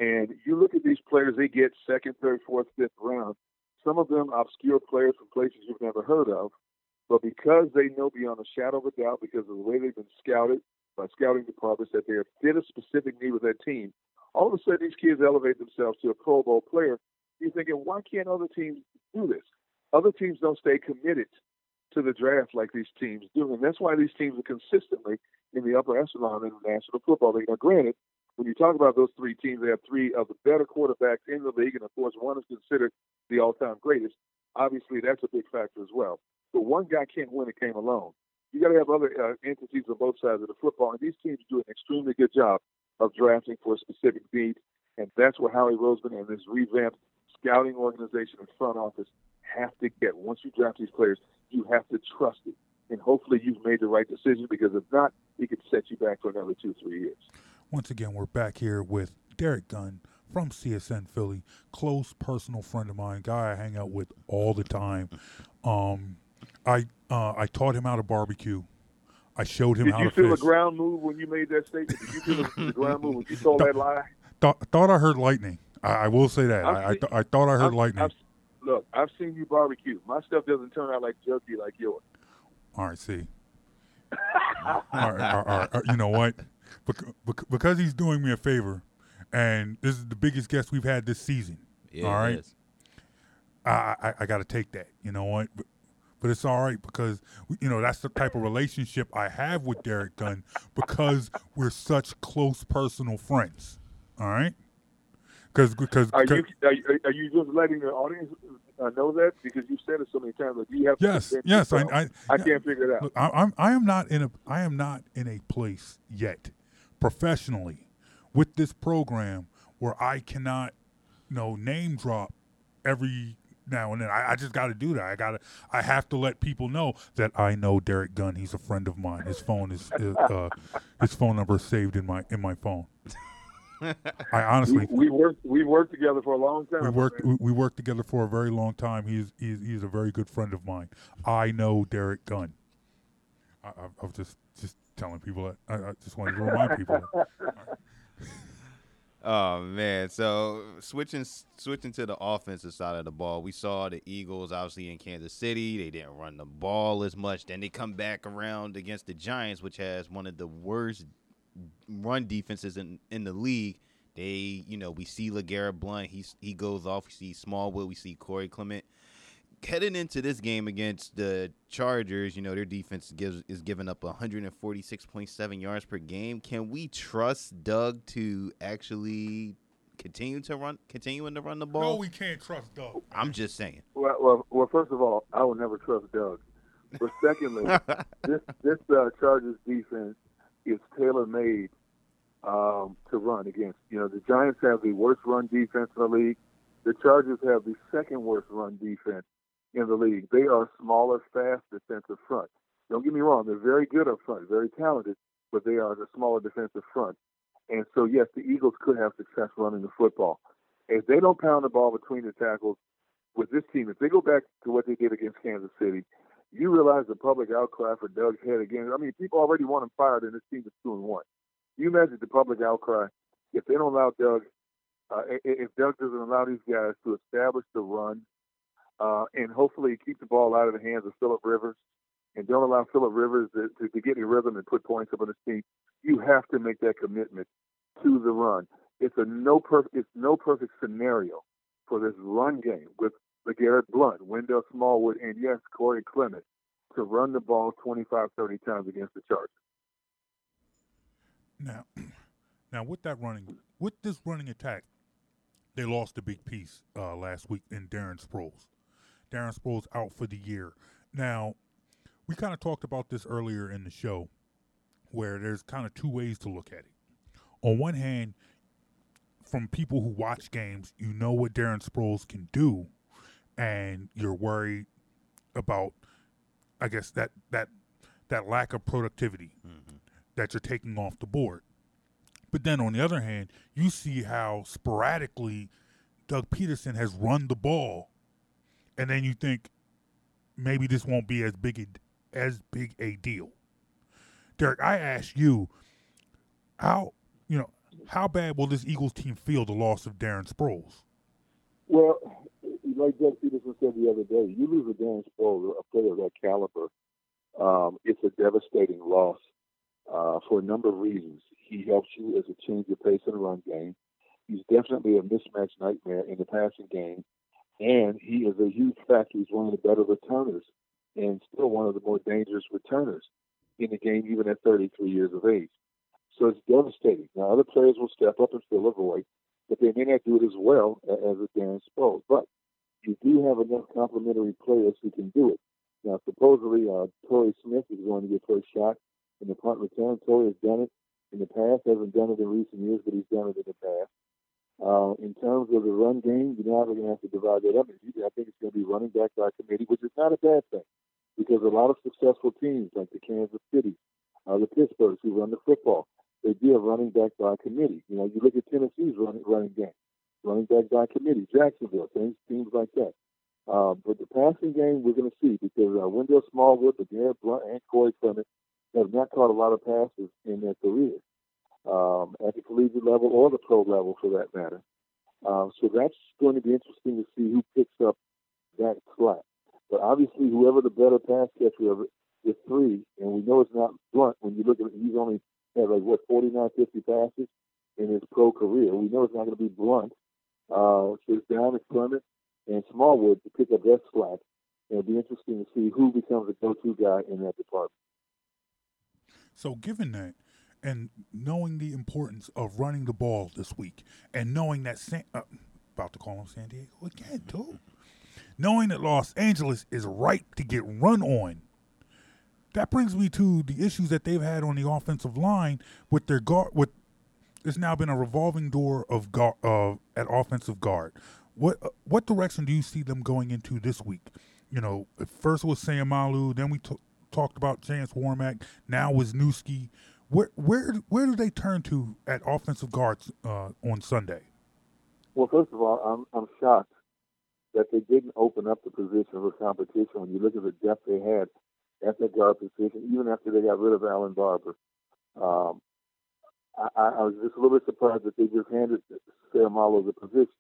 And you look at these players they get second, third, fourth, fifth round. Some of them obscure players from places you've never heard of, but because they know beyond a shadow of a doubt, because of the way they've been scouted by scouting departments, that they fit a specific need with that team, all of a sudden these kids elevate themselves to a Pro Bowl player. You're thinking, why can't other teams do this? Other teams don't stay committed to the draft like these teams do, and that's why these teams are consistently in the upper echelon in National Football. Now, granted, when you talk about those three teams, they have three of the better quarterbacks in the league, and of course, one is considered the all-time greatest. Obviously, that's a big factor as well. But one guy can't win a game alone. You got to have other uh, entities on both sides of the football, and these teams do an extremely good job of drafting for a specific need, and that's what Howie Roseman and this revamped scouting organization and front office have to get. Once you draft these players, you have to trust it, and hopefully, you've made the right decision because if not, he could set you back for another two, three years. Once again, we're back here with Derrick Gunn from CSN Philly, close personal friend of mine, guy I hang out with all the time. Um, I uh, I taught him how to barbecue. I showed him Did how you to feel fish. the ground move when you made that statement? Did you feel the, the ground move when you told that lie? Thought, thought I heard lightning. I, I will say that. I've I, I, th- I thought I heard I've- lightning. I've- look, I've seen you barbecue. My stuff doesn't turn out like jerky like yours. All right, see. all right, all right, all right. You know what? Bec- bec- because he's doing me a favor, and this is the biggest guest we've had this season. Yeah, all it. I I, I got to take that. You know what? But, it's all right because you know that's the type of relationship I have with Derrick Gunn because we're such close personal friends. All right. Because because Are you are you, are you just letting the audience uh, know that because you've said it so many times? Like, you have Yes, yes, I. I, I can't figure it out. Look, I, I'm, I am not in a, I am not in a place yet, professionally, with this program where I cannot, you know, name drop every now and then. I, I just got to do that. I got to, I have to let people know that I know Derrick Gunn. He's a friend of mine. His phone is, uh, uh, his phone number is saved in my in my phone. I honestly, we, we worked we worked together for a long time. we worked we, we worked together for a very long time. He's he's he's a very good friend of mine. I know Derrick Gunn. I, I, I was just just telling people that. I, I just wanted to remind people. Oh man! So switching switching to the offensive side of the ball, we saw the Eagles obviously in Kansas City. They didn't run the ball as much. Then they come back around against the Giants, which has one of the worst run defenses in in the league. They, you know, we see LeGarrette Blount. He's he goes off. We see Smallwood. We see Corey Clement. Heading into this game against the Chargers, you know their defense gives is giving up 146.7 yards per game. Can we trust Doug to actually continue to run, continuing to run the ball? No, we can't trust Doug. I'm just saying. Well, well, well, first of all, I will never trust Doug. But secondly, this this uh, Chargers defense is tailor made um, to run against. You know, the Giants have the worst run defense in the league. The Chargers have the second worst run defense in the league. They are smaller, fast defensive front. Don't get me wrong; they're very good up front, very talented, but they are the smaller defensive front. And so, yes, the Eagles could have success running the football. If they don't pound the ball between the tackles with this team, if they go back to what they did against Kansas City, you realize the public outcry for Doug's head again. I mean, people already want him fired, and this team is two and one. You imagine the public outcry if they don't allow Doug, uh, if Doug doesn't allow these guys to establish the run, uh, and hopefully keep the ball out of the hands of Philip Rivers, and don't allow Philip Rivers to, to, to get in rhythm and put points up on his team. You have to make that commitment to the run. It's a no perfect. It's no perfect scenario for this run game with LeGarrette Blount, Wendell Smallwood, and yes, Corey Clement to run the ball 25, 30 times against the Chargers. Now, now with that running, with this running attack, they lost a big piece uh, last week in Darren Sproles. Darren Sproles out for the year. Now, we kind of talked about this earlier in the show, where there's kind of two ways to look at it. On one hand, from people who watch games, you know what Darren Sproles can do, and you're worried about, I guess that that that lack of productivity mm-hmm. that you're taking off the board. But then on the other hand, you see how sporadically Doug Pederson has run the ball, and then you think maybe this won't be as big a, as big a deal. Derrick, I ask you, how you know how bad will this Eagles team feel the loss of Darren Sproles? Well, like Doug Pederson said the other day, you lose a Darren Sproles, a player of that caliber, um, it's a devastating loss uh, for a number of reasons. He helps you as a change of pace in the run game. He's definitely a mismatch nightmare in the passing game, and he is a huge factor. He's one of the better returners, and still one of the more dangerous returners in the game, even at 33 years of age. So it's devastating. Now, other players will step up and fill a void, but they may not do it as well as a Darren Sproles. But you do have enough complementary players who can do it. Now, supposedly, uh, Torrey Smith is going to get first shot in the punt return. Torrey has done it in the past, hasn't done it in recent years, but he's done it in the past. Uh, in terms of the run game, you know, we're going to have to divide that up. I think it's going to be running back by committee, which is not a bad thing because a lot of successful teams like the Kansas City, uh, the Pittsburghs who run the football, they do have running back by committee. You know, you look at Tennessee's running, running game, running back by committee, Jacksonville, things, teams like that. Uh, but the passing game, we're going to see because uh, Wendell Smallwood, Garrett Blount, and Corey Clement have not caught a lot of passes in their career um, at the collegiate level or the pro level for that matter. Uh, so that's going to be interesting to see who picks up that slack. But obviously, whoever the better pass catcher of it, the three, and we know it's not Blount when you look at it, he's only had like, what, 49, 50 passes in his pro career. We know it's not going to be Blount. Uh, so it's down to Clement and Smallwood to pick up that slack. And it'll be interesting to see who becomes the go-to guy in that department. So, given that, and knowing the importance of running the ball this week, and knowing that San, uh, about to call him San Diego again, too, Knowing that Los Angeles is right to get run on, that brings me to the issues that they've had on the offensive line with their guard. With it's now been a revolving door of guard uh, at offensive guard. What uh, what direction do you see them going into this week? You know, first was Seumalo, then we t- talked about Chance Warmack. Now Wisniewski. Where where where do they turn to at offensive guards uh, on Sunday? Well, first of all, I'm I'm shocked that they didn't open up the position for competition. When you look at the depth they had at the guard position, even after they got rid of Alan Barber, um, I, I was just a little bit surprised that they just handed Seumalo the position.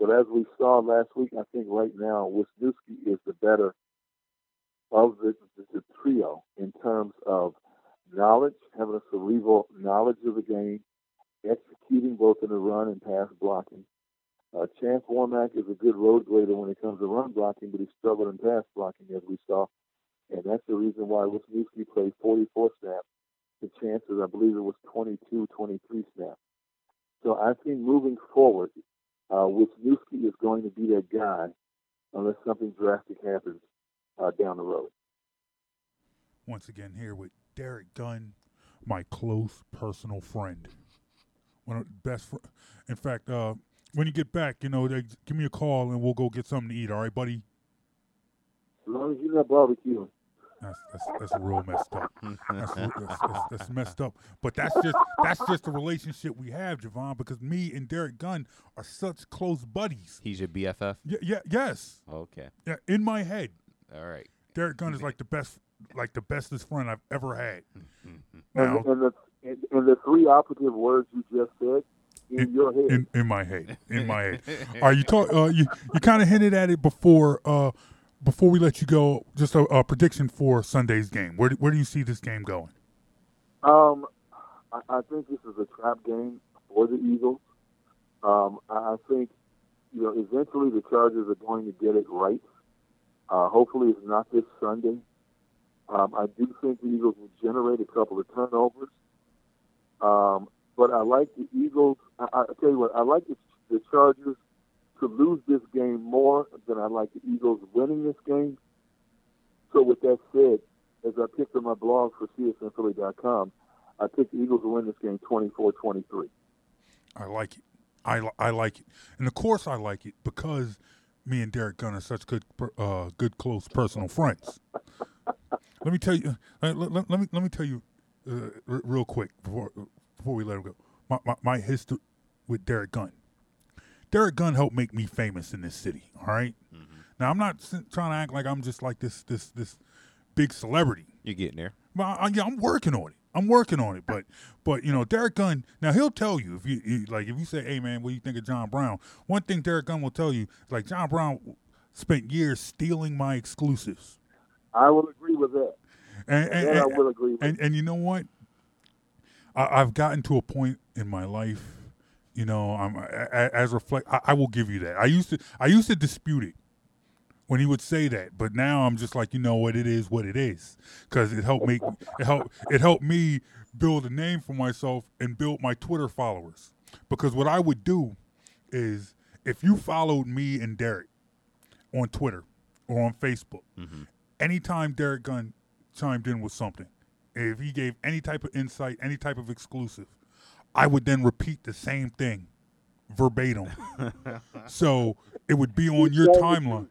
But as we saw last week, I think right now Wisniewski is the better of the, the, the trio in terms of knowledge, having a cerebral knowledge of the game, executing both in the run and pass blocking. Uh, Chance Warmack is a good road grader when it comes to run blocking, but he struggled in pass blocking, as we saw. And that's the reason why Wisniewski played 44 snaps. The chances, I believe it was 22, 23 snaps. So I think moving forward, uh, Wisniewski is going to be that guy unless something drastic happens uh, down the road. Once again, here with Derrick Gunn, my close personal friend. One of the best. Fr- In fact, uh, when you get back, you know, they, give me a call and we'll go get something to eat. All right, buddy. As long as you're not barbecuing. That's that's, that's real messed up. That's, that's, that's, that's messed up. But that's just that's just the relationship we have, Javon, because me and Derrick Gunn are such close buddies. He's your BFF. Yeah, yeah, yes. Okay. Yeah, in my head, All right. Derrick Gunn is like the best, like the bestest friend I've ever had. And, Now, and, the, and, and the three operative words you just said in, your head. in, in my head, in my head. Are you talk? Uh, you you kind of hinted at it before. Uh, before we let you go, just a, a prediction for Sunday's game. Where do, where do you see this game going? Um, I, I think this is a trap game for the Eagles. Um, I, I think you know, eventually the Chargers are going to get it right. Uh, hopefully, it's not this Sunday. Um, I do think the Eagles will generate a couple of turnovers. Um, but I like the Eagles. I, I tell you what, I like the, the Chargers to lose this game more than I like the Eagles winning this game. So with that said, as I picked on my blog for CSNPhilly.com, I picked the Eagles to win this game 24-23. I like it. I, I like it, and of course I like it because me and Derrick Gunn are such good, uh, good close personal friends. Let me tell you. Let, let, let me let me tell you uh, r- real quick before before we let him go. My, my my history with Derrick Gunn. Derrick Gunn helped make me famous in this city. All right? Now I'm not trying to act like I'm just like this this this big celebrity. You're getting there. Well, I, yeah, I'm working on it. I'm working on it, but but you know, Derrick Gunn. Now he'll tell you if you, you like if you say, "Hey man, what do you think of John Brown?" One thing Derrick Gunn will tell you is like John Brown spent years stealing my exclusives, I will agree with that. and and, That I will agree with. and, and you know what? I, I've gotten to a point in my life, you know, I'm a- a- as reflect. I, I will give you that. I used to I used to dispute it when he would say that, but now I'm just like, you know what, it is what it is, because it helped make it help it helped me build a name for myself and build my Twitter followers. Because what I would do is if you followed me and Derrick on Twitter or on Facebook, mm-hmm. Anytime Derrick Gunn chimed in with something, if he gave any type of insight, any type of exclusive, I would then repeat the same thing verbatim. so it would be on your timeline.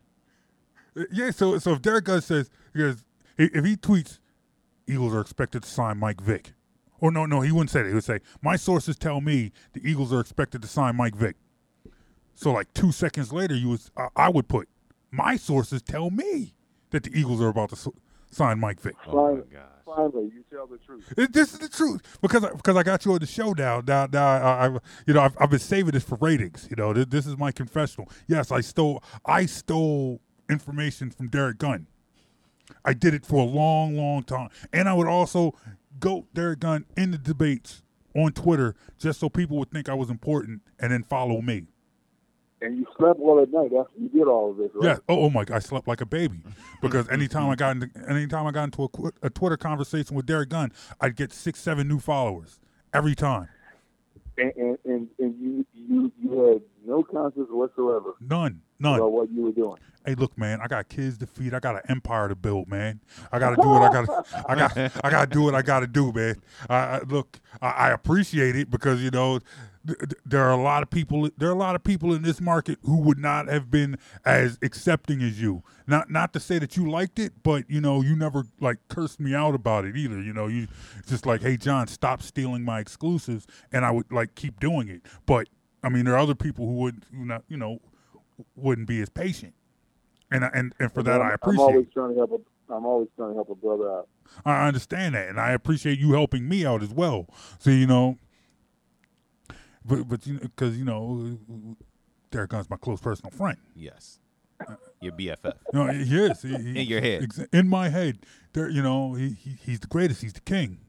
Uh, Yeah, so so if Derrick Gunn says because if he tweets, Eagles are expected to sign Mike Vick, or no, no, he wouldn't say that. He would say, my sources tell me the Eagles are expected to sign Mike Vick. So like two seconds later, you was I, I would put, my sources tell me that the Eagles are about to s- sign Mike Vick. Oh my gosh. Finally, you tell the truth. It- This is the truth because I, because I got you on the show now. Now, now I, I you know I've, I've been saving this for ratings. You know, this, this is my confessional. Yes, I stole I stole information from Derrick Gunn. I did it for a long, long time, and I would also go Derrick Gunn in the debates on Twitter just so people would think I was important and then follow me. And you slept well at night after you did all of this, right? Yeah. Oh, oh my! God, I slept like a baby because mm-hmm. anytime I got into anytime I got into a, a Twitter conversation with Derrick Gunn, I'd get six, seven new followers every time. And, and, and, and you, you, you had no conscience whatsoever None, none. about what you were doing. Hey, look, man, I got kids to feed. I got an empire to build, man. I got to do what I gotta. I got. I got to do what I got to do, man. I, I look. I, I appreciate it because you know th- th- there are a lot of people. There are a lot of people in this market who would not have been as accepting as you. Not not to say that you liked it, but you know you never like cursed me out about it either. You know you just like, hey, John, stop stealing my exclusives, and I would like keep doing it. But I mean, there are other people who would, who not, you know, wouldn't be as patient and I- and and for that I'm, I I'm appreciate. always trying to help. A, I'm always trying to help a brother out. I understand that, and I appreciate you helping me out as well. So you know, but but you because you know, Derrick Gunn's my close personal friend. Yes. Your BFF. No, he is. He, he- In your head. ex- in my head. There, you know, he, he he's the greatest. He's the king.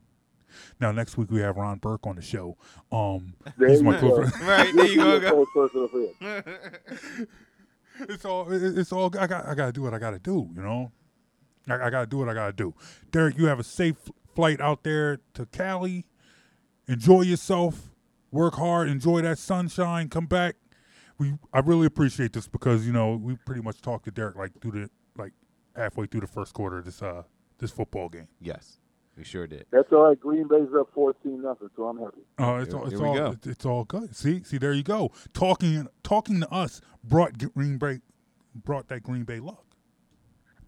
Now next week we have Ron Burke on the show. Um, There he's my go. close friend. Right, there you go, go. close personal friend. it's all it's all I got I got to do what I got to do, you know. I, I got to do what I got to do. Derrick, you have a safe flight out there to Cali. Enjoy yourself. Work hard. Enjoy that sunshine. Come back. We I really appreciate this because you know we pretty much talked to Derrick like through the like halfway through the first quarter of this uh this football game. Yes. We sure did. That's all right. Green Bay's up 14 nothing, so I'm happy. Uh, it's Here- all, it's here we all go. it's, it's all good. See, see, there you go. Talking talking to us brought Green Bay brought that Green Bay luck.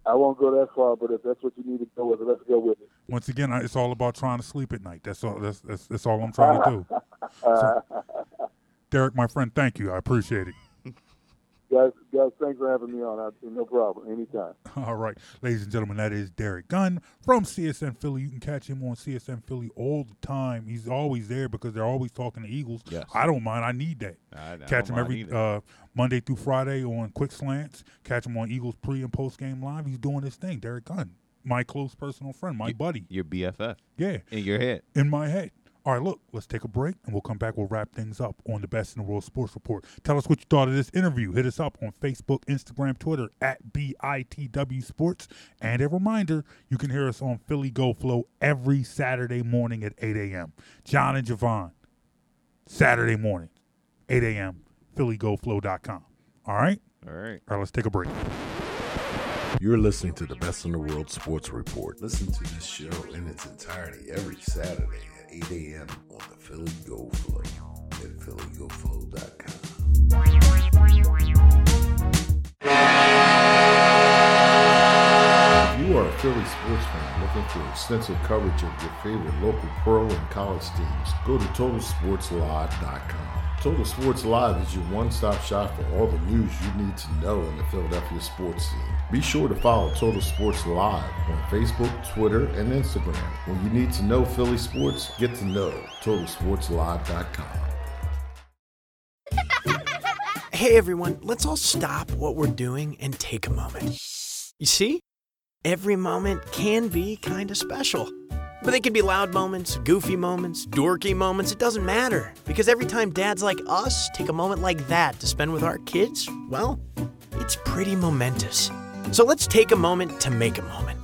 I won't go that far, but if that's what you need to go with, let's go with it. Once again, it's all about trying to sleep at night. That's all. That's that's, that's all I'm trying to do. So, Derrick, my friend, thank you. I appreciate it. Guys, guys, thanks for having me on. I, no problem. Anytime. All right, ladies and gentlemen, that is Derrick Gunn from CSN Philly. You can catch him on CSN Philly all the time. He's always there because they're always talking to Eagles. Yes. I don't mind. I need that. I- I catch him every uh, Monday through Friday on Quick Slants. Catch him on Eagles pre and post game live. He's doing his thing. Derrick Gunn, my close personal friend, my buddy. Your BFF. Yeah, In your head. in my head. All right, look, let's take a break and we'll come back. We'll wrap things up on the Best in the World Sports Report. Tell us what you thought of this interview. Hit us up on Facebook, Instagram, Twitter at BITW Sports. And a reminder, you can hear us on Philly Go Flow every Saturday morning at 8 a.m. John and Javon, Saturday morning, 8 a.m., PhillyGoFlow.com. All right? All right. All right, let's take a break. You're listening to the Best in the World Sports Report. Listen to this show in its entirety every Saturday at 8 a.m. on the Philly Go Flow at PhillyGoFlow.com. you are a Philly sports fan looking for extensive coverage of your favorite local pro and college teams, go to TotalSportsLive.com. Total Sports Live is your one-stop shop for all the news you need to know in the Philadelphia sports scene. Be sure to follow Total Sports Live on Facebook, Twitter, and Instagram. When you need to know Philly sports, get to know TotalSportsLive.com. Hey everyone, let's all stop what we're doing and take a moment. You see? Every moment can be kind of special. But they can be loud moments, goofy moments, dorky moments, it doesn't matter. Because every time dads like us take a moment like that to spend with our kids, well, it's pretty momentous. So let's take a moment to make a moment.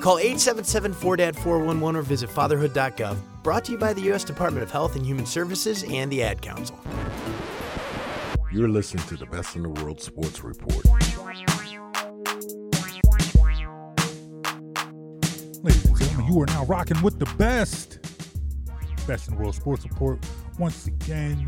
Call 877 4DAD 411 or visit fatherhood.gov. Brought to you by the U.S. Department of Health and Human Services and the Ad Council. You're listening to the Best in the World Sports Report. And you are now rocking with the best. Best in the World Sports Report. Once again,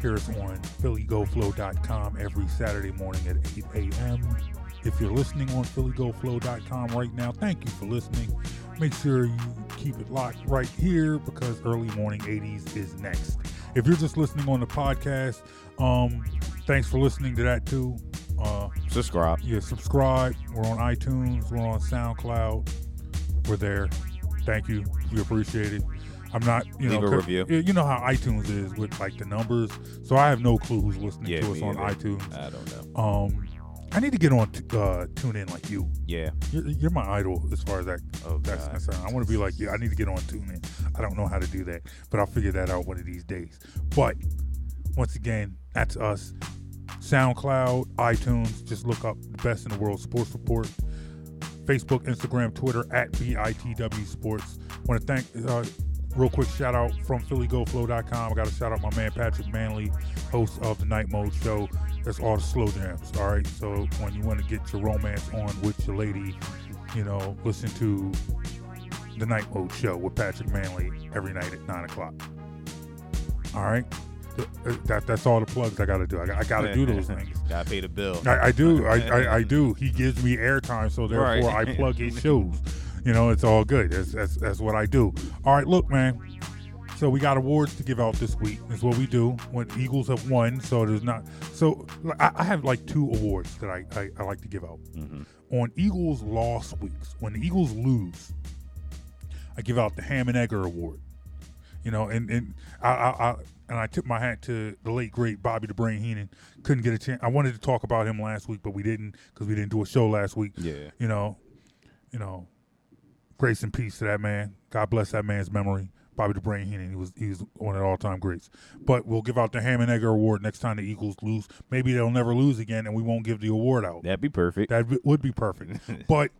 hear us on PhillyGoFlow.com every Saturday morning at 8 a.m. If you're listening on PhillyGoFlow.com right now, thank you for listening. Make sure you keep it locked right here because early morning 80s is next. If you're just listening on the podcast, um, thanks for listening to that too. Uh, Subscribe. yeah, subscribe. We're on iTunes. We're on SoundCloud. We're there. Thank you. We appreciate it. I'm not, you know, Leave review. You know how iTunes is with like the numbers. So I have no clue who's listening Yeah, to us on either. iTunes. I don't know. Um, I need to get on t- uh, tune in like you. Yeah. You're, you're my idol as far as that. Oh, that's God. concerned. I want to be like you. I need to get on tune in. I don't know how to do that, but I'll figure that out one of these days. But once again, that's us. SoundCloud, iTunes. Just look up the best in the world sports report. Facebook, Instagram, Twitter at BITW Sports. Want to thank, uh, real quick shout out from PhillyGoFlow.com. I got to shout out my man Patrick Manley, host of the Night Mode Show. That's all the slow jams. All right. So when you want to get your romance on with your lady, you know, listen to the Night Mode Show with Patrick Manley every night at nine o'clock. All right. Th- That, that's all the plugs I got to do. I, got- I got to do those things. Gotta pay the bill. I, I do. I, I, I do. He gives me airtime, so therefore Right. I plug his shows. You know, it's all good. That's, that's that's what I do. All right, look, man. So we got awards to give out this week. Is what we do when Eagles have won. So there's not. So I, I have like two awards that I, I, I like to give out mm-hmm. on Eagles loss weeks. When the Eagles lose, I give out the Ham and Egger Award. You know, and and I, I, I and I tip my hat to the late great Bobby the Brain Heenan. Couldn't get a chance. I wanted to talk about him last week, but we didn't because we didn't do a show last week. Yeah. You know, you know, grace and peace to that man. God bless that man's memory. Bobby the Brain Heenan. He was he's one of the all time greats. But we'll give out the Ham and Egger Award next time the Eagles lose. Maybe they'll never lose again, and we won't give the award out. That'd be perfect. That would be perfect. but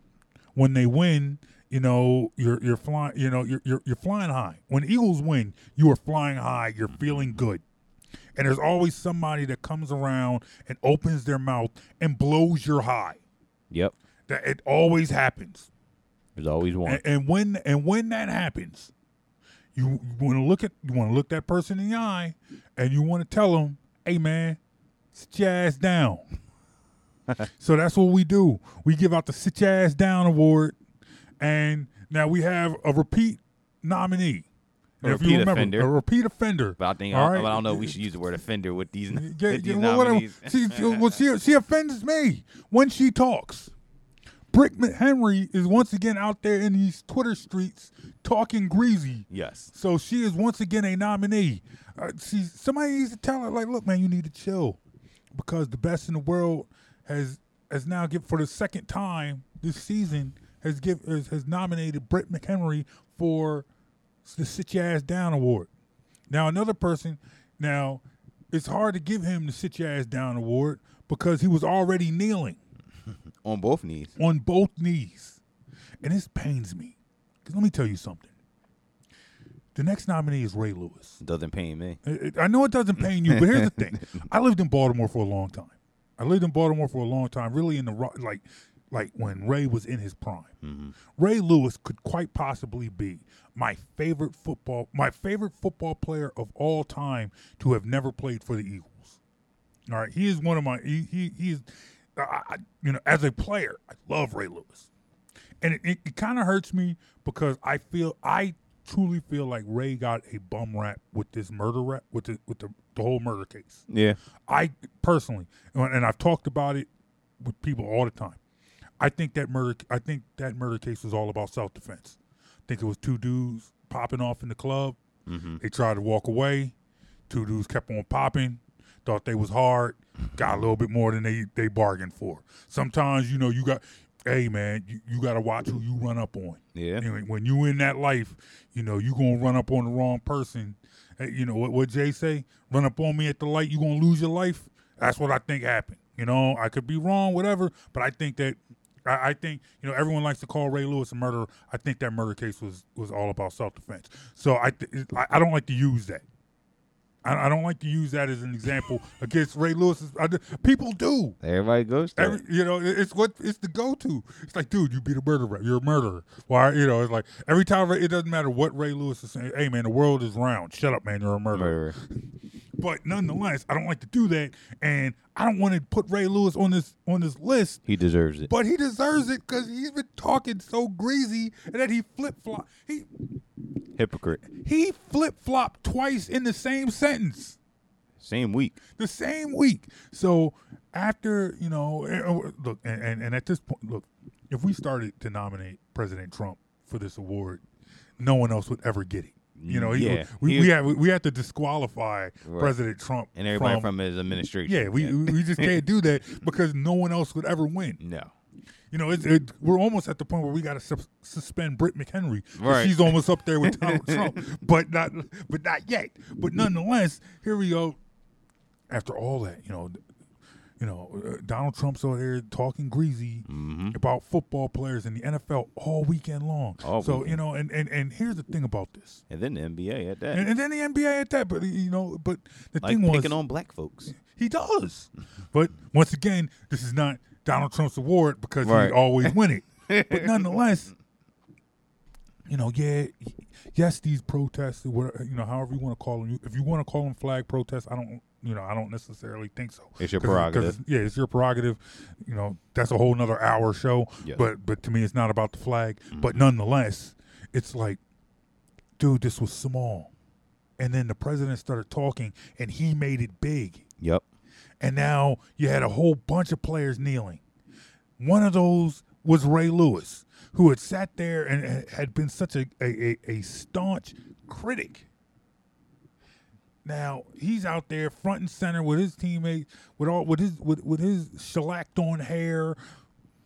when they win, you know, you're you're flying. You know, you're you're, you're flying high. When Eagles win, you are flying high. You're feeling good. And there's always somebody that comes around and opens their mouth and blows your high. Yep. That it always happens. There's always one. And, and when and when that happens, you, want to look at you want to look that person in the eye, and you want to tell them, "Hey, man, sit your ass down." so that's what we do. We give out the "Sit Your Ass Down" award, and now we have a repeat nominee. A And if you repeat remember, offender. a repeat offender. But I think All I, right? I don't know. We should use the word offender with these, Yeah, with these well, nominees. She, she, well, she, she offends me when she talks. Britt McHenry is once again out there in these Twitter streets talking greasy. Yes. So she is once again a nominee. Uh, she, somebody needs to tell her, like, look, man, you need to chill because the best in the world has has now give for the second time this season has give has, has nominated Britt McHenry for the sit your ass down award. Now another person, now it's hard to give him the sit your ass down award because he was already kneeling on both knees. on both knees, and this pains me. Cause let me tell you something. The next nominee is Ray Lewis. Doesn't pain me. I know it doesn't pain you, but here's the thing: I lived in Baltimore for a long time. I lived in Baltimore for a long time, really in the like, like when Ray was in his prime. Mm-hmm. Ray Lewis could quite possibly be my favorite football, my favorite football player of all time to have never played for the Eagles. All right, he is one of my. He he he's, I, I- you know, as a player, I love Ray Lewis, and it, it, it kind of hurts me because I feel I truly feel like Ray got a bum rap with this murder rap with the with the, the whole murder case. Yeah. I personally, and I've talked about it with people all the time. I think that murder. I think that murder case was all about self defense. I think it was two dudes popping off in the club. Mhm. They tried to walk away. Two dudes kept on popping. Thought they was hard. Got a little bit more than they they bargained for. Sometimes you know you got. Hey man, you, you got to watch who you run up on. Yeah. Know, when you in that life, you know you gonna run up on the wrong person. Hey, you know what? What Jay say? Run up on me at the light, you gonna lose your life. That's what I think happened. You know, I could be wrong, whatever, but I think that I, I think you know everyone likes to call Ray Lewis a murderer. I think that murder case was was all about self defense. So I, th- I I don't like to use that. I, I don't like to use that as an example against Ray Lewis. People do. Everybody goes to Every, you know, it- it's what it's the go to. It's like, dude, you beat a murderer. You're a murderer. Why? You know, it's like every time it doesn't matter what Ray Lewis is saying. Hey, man, the world is round. Shut up, man. You're a murderer. Murderer. But nonetheless, I don't like to do that, and I don't want to put Ray Lewis on this on this list. He deserves it. But he deserves it because he's been talking so greasy, and then he flip flop. He Hypocrite. he flip flopped twice in the same sentence Same week. the same week. So after you know, eh, oh, look, and, and, and at this point, look, if we started to nominate President Trump for this award, no one else would ever get it. You know, he, Yeah. we, He- we have we have to disqualify Right. President Trump And everybody from, from, his administration. yeah, we we just can't do that because no one else would ever win. No. You know, it, it, we're almost at the point where we got to sus- suspend Britt McHenry. Right. She's almost up there with Donald Trump, but not, but not yet. But nonetheless, here we go. After all that, you know, you know, uh, Donald Trump's out here talking greasy about football players in the NFL all weekend long. Mm-hmm. All so weekend. you know, and, and and here's the thing about this, And then the NBA at that. and, and then the NBA at that. But you know, but the like thing was, picking on black folks. he does. But once again, this is not Donald Trump's award because Right. he always win it. But nonetheless, you know, yeah, yes, these protests, whatever, you know, however you want to call them. If you want to call them flag protests, I don't, you know, I don't necessarily think so. It's your 'cause prerogative. yeah, it's your prerogative. You know, that's a whole nother hour show. Yes. But but to me, it's not about the flag. Mm-hmm. But nonetheless, it's like, dude, this was small. And then the president started talking, and he made it big Yep. and now you had a whole bunch of players kneeling. One of those was Ray Lewis, who had sat there and had been such a, a, a staunch critic. Now he's out there front and center with his teammates, with all with his with, with his shellacked on hair,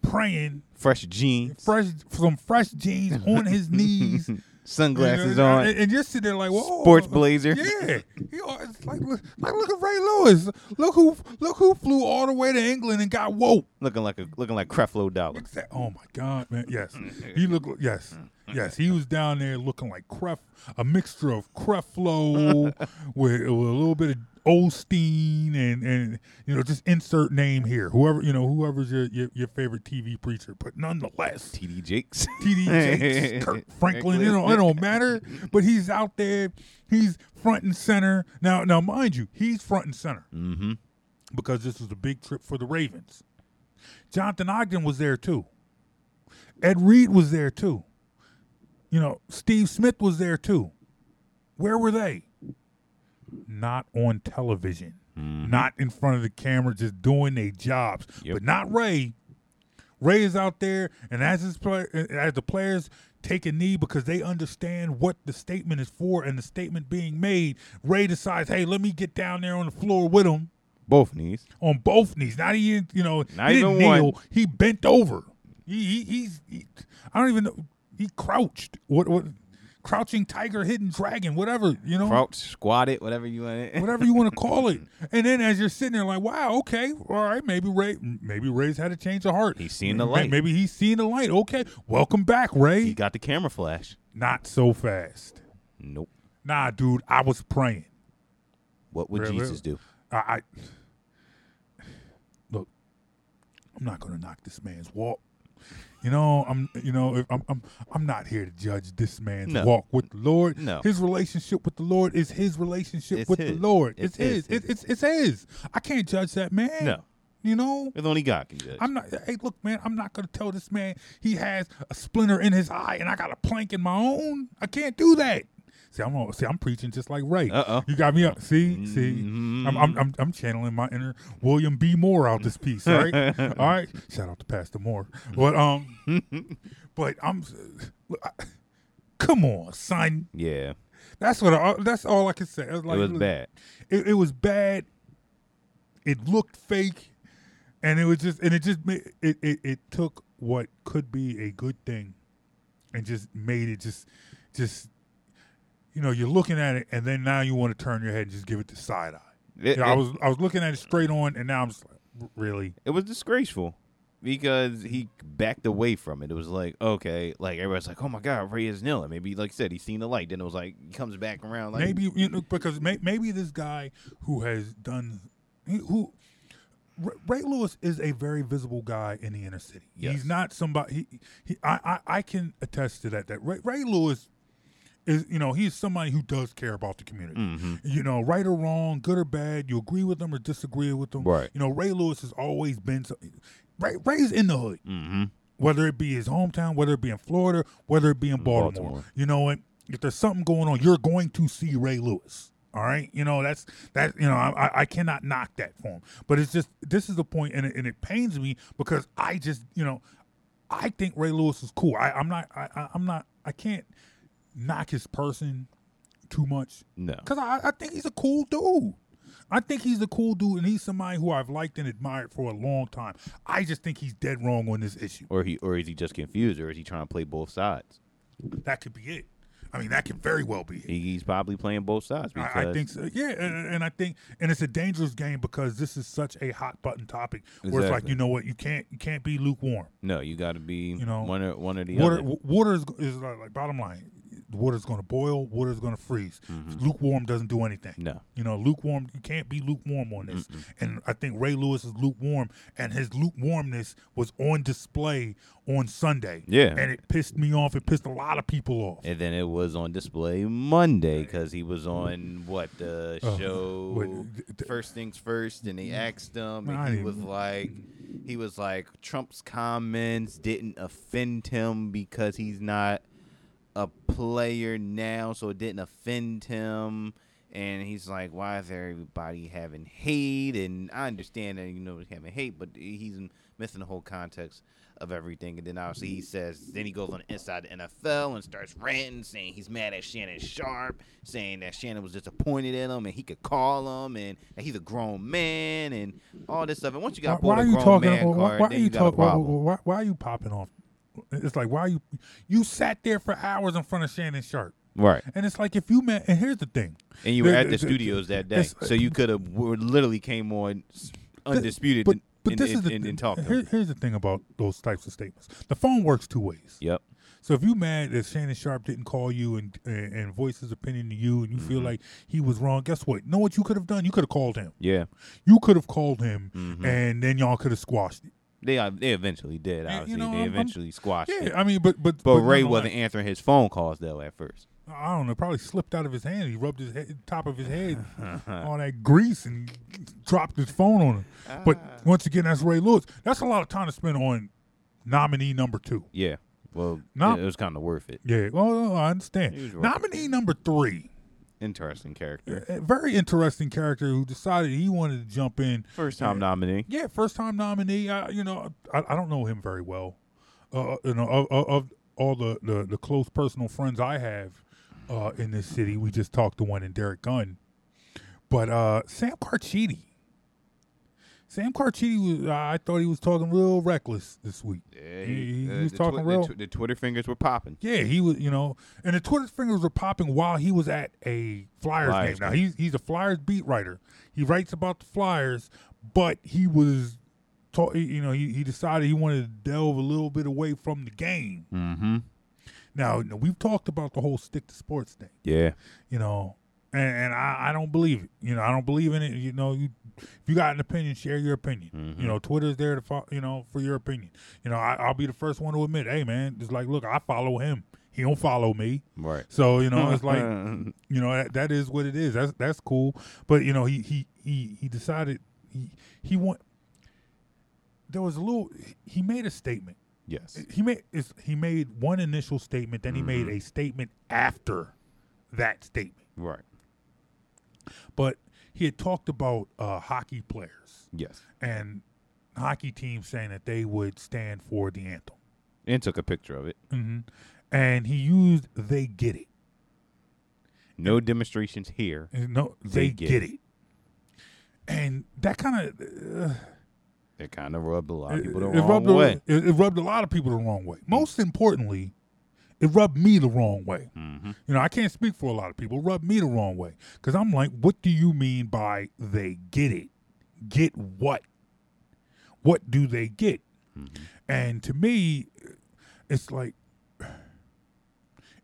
praying, Fresh jeans. fresh some fresh jeans on his knees, Sunglasses you know, on. and, and just sit there like, whoa, Sports blazer. Yeah, he, al- it's like, look, like look at Ray Lewis. Look who, look who flew all the way to England and got woke. looking like a looking like Creflo Dollar. Oh my God, man! Yes, he look. Yes, yes, he was down there looking like Cref, a mixture of Creflo with, with a little bit of Osteen and and you know just insert name here. Whoever you know, whoever's your your, your favorite TV preacher, but nonetheless, TD Jakes. TD Jakes, Kirk Franklin, you know, it don't matter. But he's out there, he's front and center. Now, now, mind you, he's front and center Mm-hmm. because this was a big trip for the Ravens. Jonathan Ogden was there too. Ed Reed was there too. You know, Steve Smith was there too. Where were they? Not on television. Mm-hmm. Not in front of the camera, just doing their jobs. Yep. But not Ray. Ray is out there, and as his play, as the players take a knee because they understand what the statement is for and the statement being made, Ray decides, "Hey, let me get down there on the floor with him Both knees. on both knees. Not even, you know, Not he didn't even one. He bent over. He, he he's. He, I don't even know. He crouched. What what? crouching tiger, hidden dragon, whatever you know, Crouch, squatted, whatever you want. it. whatever you want to call it. And then as you're sitting there, like, wow, okay, all right, maybe Ray, maybe Ray's had a change of heart. He's seen the light. Maybe he's seen the light. Okay, welcome back, Ray. He got the camera flash. Not so fast. Nope. Nah, dude, I was praying. What would Really? Jesus do? I, I look. I'm not going to knock this man's walk. You know, I'm. You know, if I'm. I'm. I'm not here to judge this man's No. walk with the Lord. No. his relationship with the Lord is his relationship It's with his. the Lord. It's It's, his. his. It, it's it's his. I can't judge that man. No. You know, If only God can judge. I'm not. Hey, look, man. I'm not gonna tell this man he has a splinter in his eye and I got a plank in my own. I can't do that. See, I'm see. I'm preaching just like Ray. Uh-oh. You got me up. See, see. I'm, I'm, I'm, I'm channeling my inner William B. Moore out this piece. All right, all right. Shout out to Pastor Moore. But um, but I'm. I- Come on, son. yeah. That's what. I, that's all I can say. I like, it was bad. It, it was bad. It looked fake, and it was just and it just made it, it it took what could be a good thing, and just made it just just you know you're looking at it, and then now you want to turn your head and just give it the side eye. It- You know, I was I was looking at it straight on, and now I'm just like, really. It was disgraceful because he backed away from it. It was like, okay, like everybody's like, oh my God, Ray is kneeling. Maybe, like I said, he's seen the light. Then it was like, he comes back around. Like, maybe you know because may, maybe this guy who has done he, who Ray Lewis is a very visible guy in the inner city. Yes. He's not somebody. He, he I, I I can attest to that. That Ray, Ray Lewis is you know he's somebody who does care about the community. Mm-hmm. You know, right or wrong, good or bad, you agree with them or disagree with them. Right. You know, Ray Lewis has always been. So, Ray Ray's in the hood Mm-hmm. whether it be his hometown, whether it be in Florida, whether it be in Baltimore. Baltimore. You know what? If there's something going on, you're going to see Ray Lewis. All right, you know that's that. You know, I, I- cannot knock that for him. But it's just this is the point, and it, and it pains me because I just you know, I think Ray Lewis is cool. I, I'm not. I, I'm not. I can't knock his person too much No. because I, I think he's a cool dude. I think he's a cool dude, and he's somebody who I've liked and admired for a long time. I just think he's dead wrong on this issue. Or he, or is he just confused, or is he trying to play both sides? That could be it. I mean, that could very well be it. He's probably playing both sides. Because I, I think so. Yeah, and, and I think, and it's a dangerous game because this is such a hot button topic. Where it's like, you know what, you can't, you can't be lukewarm. No, you got to be You know, one or one or the Water, other. water is, is like, like bottom line. The water's going to boil. Water's going to freeze. Lukewarm doesn't do anything. Mm-hmm. No. You know, lukewarm. You can't be lukewarm on this. And I think Ray Lewis is lukewarm, and his lukewarmness was on display on Sunday. Yeah. And it pissed me off. It pissed a lot of people off. And then it was on display Monday because he was on what the Uh, show what, th- First Things First, and they asked him, I and he was like, he was like, Trump's comments didn't offend him because he's not a player now, so it didn't offend him. And he's like, why is everybody having hate? And I understand that you know having hate, but he's missing the whole context of everything. And then obviously he says, then he goes on the inside the NFL and starts ranting, saying he's mad at Shannon Sharpe, saying that Shannon was disappointed in him and he could call him and that he's a grown man and all this stuff. And once you got why, why are you grown talking? man why, card, why are you you got a talking? Why, problem. why, why are you popping off? It's like why are you you sat there for hours in front of Shannon Sharpe, Right. and it's like if you met. And here's the thing, And you were at the studios that day, so you could have literally came on undisputed But but and, this and, is the and, talked Here- here's the thing about those types of statements. The phone works two ways. Yep. So if you mad that Shannon Sharpe didn't call you and and, and voice his opinion to you, and you feel Mm-hmm. like he was wrong, guess what? Know what you could have done? You could have called him. Yeah. You could have called him, Mhm. and then y'all could have squashed it. They uh, they eventually did. you Obviously, know, they I'm- I'm- eventually squashed Yeah, it. I mean, but but But Ray nonetheless- wasn't answering his phone calls though at first. I don't know, probably slipped out of his hand. He rubbed his head, top of his head, all that grease, and dropped his phone on him. But Ah. once again, that's Ray Lewis. That's a lot of time to spend on nominee number two. Yeah. Well, No. it was kind of worth it. Yeah, well, I understand. Nominee number three, Interesting character. a very interesting character who decided he wanted to jump in. First time nominee. Yeah, first time nominee. Uh, you know, I, I don't know him very well. Uh, you know, of, of, of all the, the, the close personal friends I have uh, in this city, we just talked to one in Derrick Gunn. But uh, Sam Carchidi. Sam Carchidi was. I thought he was talking real reckless this week. Yeah, he, he, uh, he was talking twi- real. The, tw- the Twitter fingers were popping. Yeah, he was, you know, and the Twitter fingers were popping while he was at a Flyers, Flyers game. Now he's he's a Flyers beat writer. He writes about the Flyers, but he was, ta- you know, he, he decided he wanted to delve a little bit away from the game. Mm-hmm. Now you know, we've talked about the whole stick to sports thing, Yeah. you know, and, and I, I don't believe it. You know, I don't believe in it. You know, you if you got an opinion, share your opinion. Mm-hmm. You know, Twitter's there to fo- you know for your opinion. You know, I, I'll be the first one to admit, hey man, it's like, look, I follow him. He don't follow me. Right. So you know, it's like you know that, that is what it is. That's that's cool. But you know, he he he he decided he he want. There was a little. He made a statement. Yes. He made is he made one initial statement, then he made Mm-hmm. a statement after that statement. Right. But he had talked about uh, hockey players Yes. and hockey teams saying that they would stand for the anthem. And took a picture of it. hmm And he used "they get it." No demonstrations here. No, they, get, it. And that kind of uh, It kind of rubbed a lot of people the it wrong rubbed a- way. it, it rubbed a lot of people the wrong way. Most importantly, it rubbed me the wrong way. Mm-hmm. You know, I can't speak for a lot of people. It rubbed me the wrong way because I'm like, what do you mean by they get it? Get what? What do they get? And to me, it's like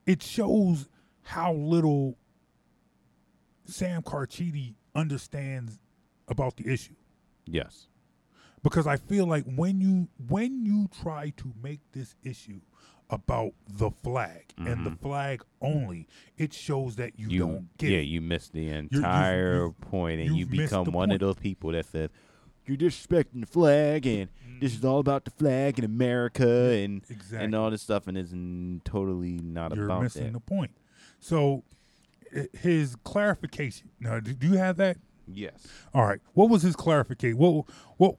it shows how little Sam Carchidi understands about the issue Yes. because I feel like when you when you try to make this issue about the flag and the flag only, it shows that you, You, don't get yeah, it. you miss the entire you've- point, and you become one point. of those people that says you're disrespecting the flag, and this is all about the flag and America, and Exactly. and all this stuff, and it's n- totally not You're about missing that. the point. So his clarification. Now, do do you have that? yes. All right. What was his clarification? What what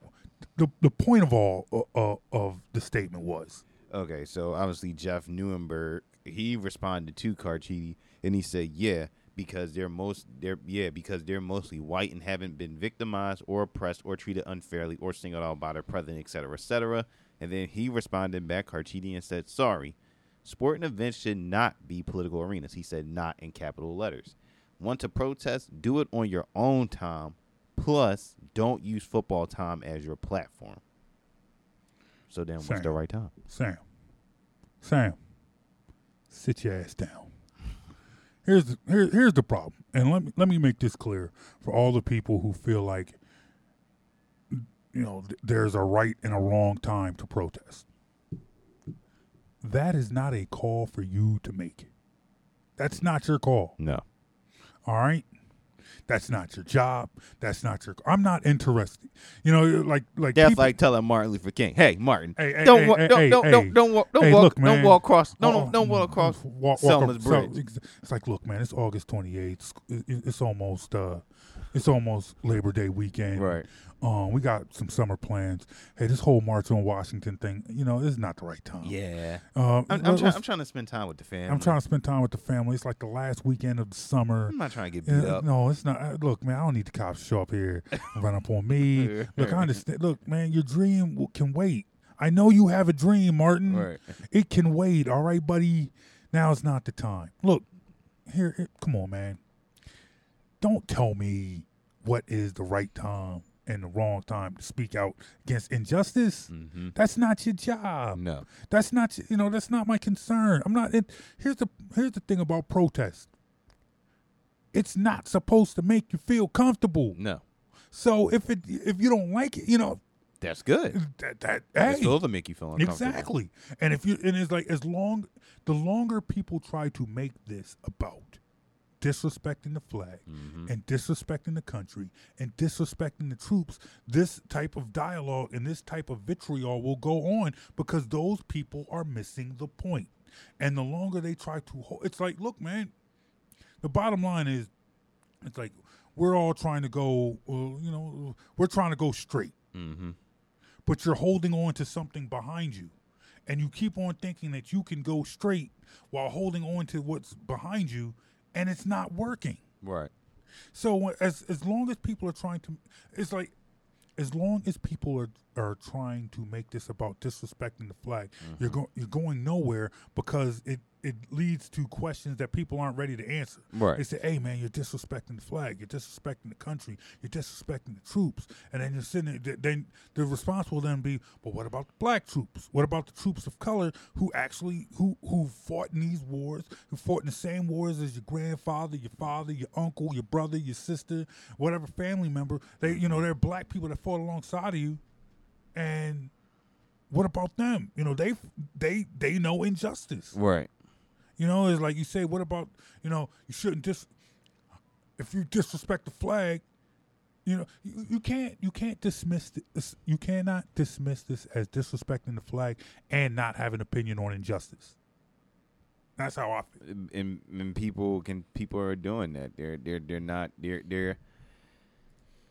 the the point of all uh, uh, of the statement was? Okay, so obviously Jeff Newenberg he responded to Carchidi and he said, "Yeah, because they're most they're yeah because they're mostly white and haven't been victimized or oppressed or treated unfairly or singled out by their president, etc., etc." And then he responded back Carchidi and said, "Sorry, sporting events should not be political arenas." He said, "Not in capital letters. Want to protest? Do it on your own time. Plus, don't use football time as your platform." So then, what's the right time? Sam, Sam, sit your ass down. Here's the, here, here's the problem, and let me let me make this clear for all the people who feel like you know th- there's a right and a wrong time to protest. That is not a call for you to make. That's not your call. No. All right. That's not your job. That's not your. I'm not interested. You know, like like That's people- like telling Martin Luther King, "Hey, Martin, Hey, hey, don't hey, walk, hey, don't, don't, don't, don't walk, don't walk, look, don't walk across, Oh, don't walk across walk, walk Selma's up- bridge." so- it's like, look, man, it's August 28th. It's, it's almost, uh, it's almost Labor Day weekend. Right. Um, we got some summer plans. Hey, this whole March on Washington thing, you know, this is not the right time. Yeah, Um, I'm, I'm, let's- trying, I'm trying to spend time with the family. I'm trying to spend time with the family. It's like the last weekend of the summer. I'm not trying to get Yeah, beat up. No, it's not. uh, Look, man, I don't need the cops to show up here and run up on me. Look, I understand. Look, man, your dream can wait. I know you have a dream, Martin. Right. It can wait. All right, buddy. Now is not the time. Look, here, here come on, man. Don't tell me what is the right time and the wrong time to speak out against injustice. Mm-hmm. That's not your job. No. That's not you know that's not my concern. I'm not. It, here's the here's the thing about protest. It's not supposed to make you feel comfortable. No. So if it if you don't like it, you know That's good. that that It's hey, supposed to make you feel uncomfortable. exactly. And if you and it's like as long the longer people try to make this about disrespecting the flag Mm-hmm. and disrespecting the country and disrespecting the troops, this type of dialogue and this type of vitriol will go on because those people are missing the point. And the longer they try to hold, it's like, look, man, the bottom line is, it's like we're all trying to go, uh, you know, we're trying to go straight, Mm-hmm. but you're holding on to something behind you. And you keep on thinking that you can go straight while holding on to what's behind you, and it's not working. Right. So as as long as people are trying to, it's like as long as people are are trying to make this about disrespecting the flag, you're Mm-hmm. going you're going nowhere because it it leads to questions that people aren't ready to answer. Right. They say, "Hey, man, you're disrespecting the flag. You're disrespecting the country. You're disrespecting the troops." And then you're sitting there. Then the response will then be, "But what about the black troops? What about the troops of color who actually who who fought in these wars? Who fought in the same wars as your grandfather, your father, your uncle, your brother, your sister, whatever family member? They, you know, they're black people that fought alongside of you, and." What about them? You know, they they they know injustice. Right. You know, it's like you say, what about, you know, you shouldn't dis if you disrespect the flag, you know, you, you can't you can't dismiss this you cannot dismiss this as disrespecting the flag and not have an opinion on injustice. That's how I feel. and, and people can people are doing that. They're they're they're not they're they're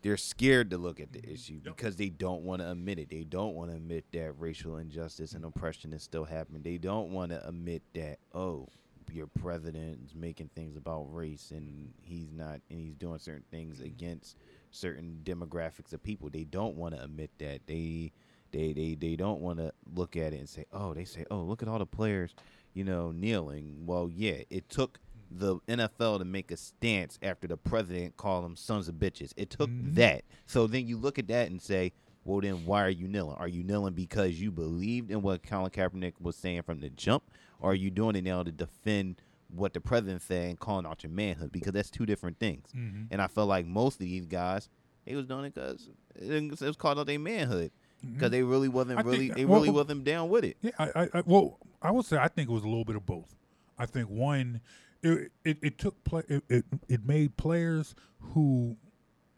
they're scared to look at the issue because they don't want to admit it. They don't want to admit that racial injustice and oppression is still happening. They don't want to admit that oh, your president is making things about race and he's not and he's doing certain things against certain demographics of people. They don't want to admit that. They they they they don't want to look at it and say, "Oh, they say, "Oh, look at all the players, you know, kneeling." Well, yeah, it took the NFL to make a stance after the president called them sons of bitches. It took mm-hmm. that. So then you look at that and say, "Well, then why are you kneeling? Are you kneeling because you believed in what Colin Kaepernick was saying from the jump, or are you doing it now to defend what the president said and calling out your manhood? Because that's two different things. Mhm. And I felt like most of these guys, they was doing it because it was called out their manhood. Because they really wasn't Mm-hmm. I really think- they well, really wasn't down with it. Yeah, I, I, I well, I would say I think it was a little bit of both. I think one, it it, it took play, it, it it made players who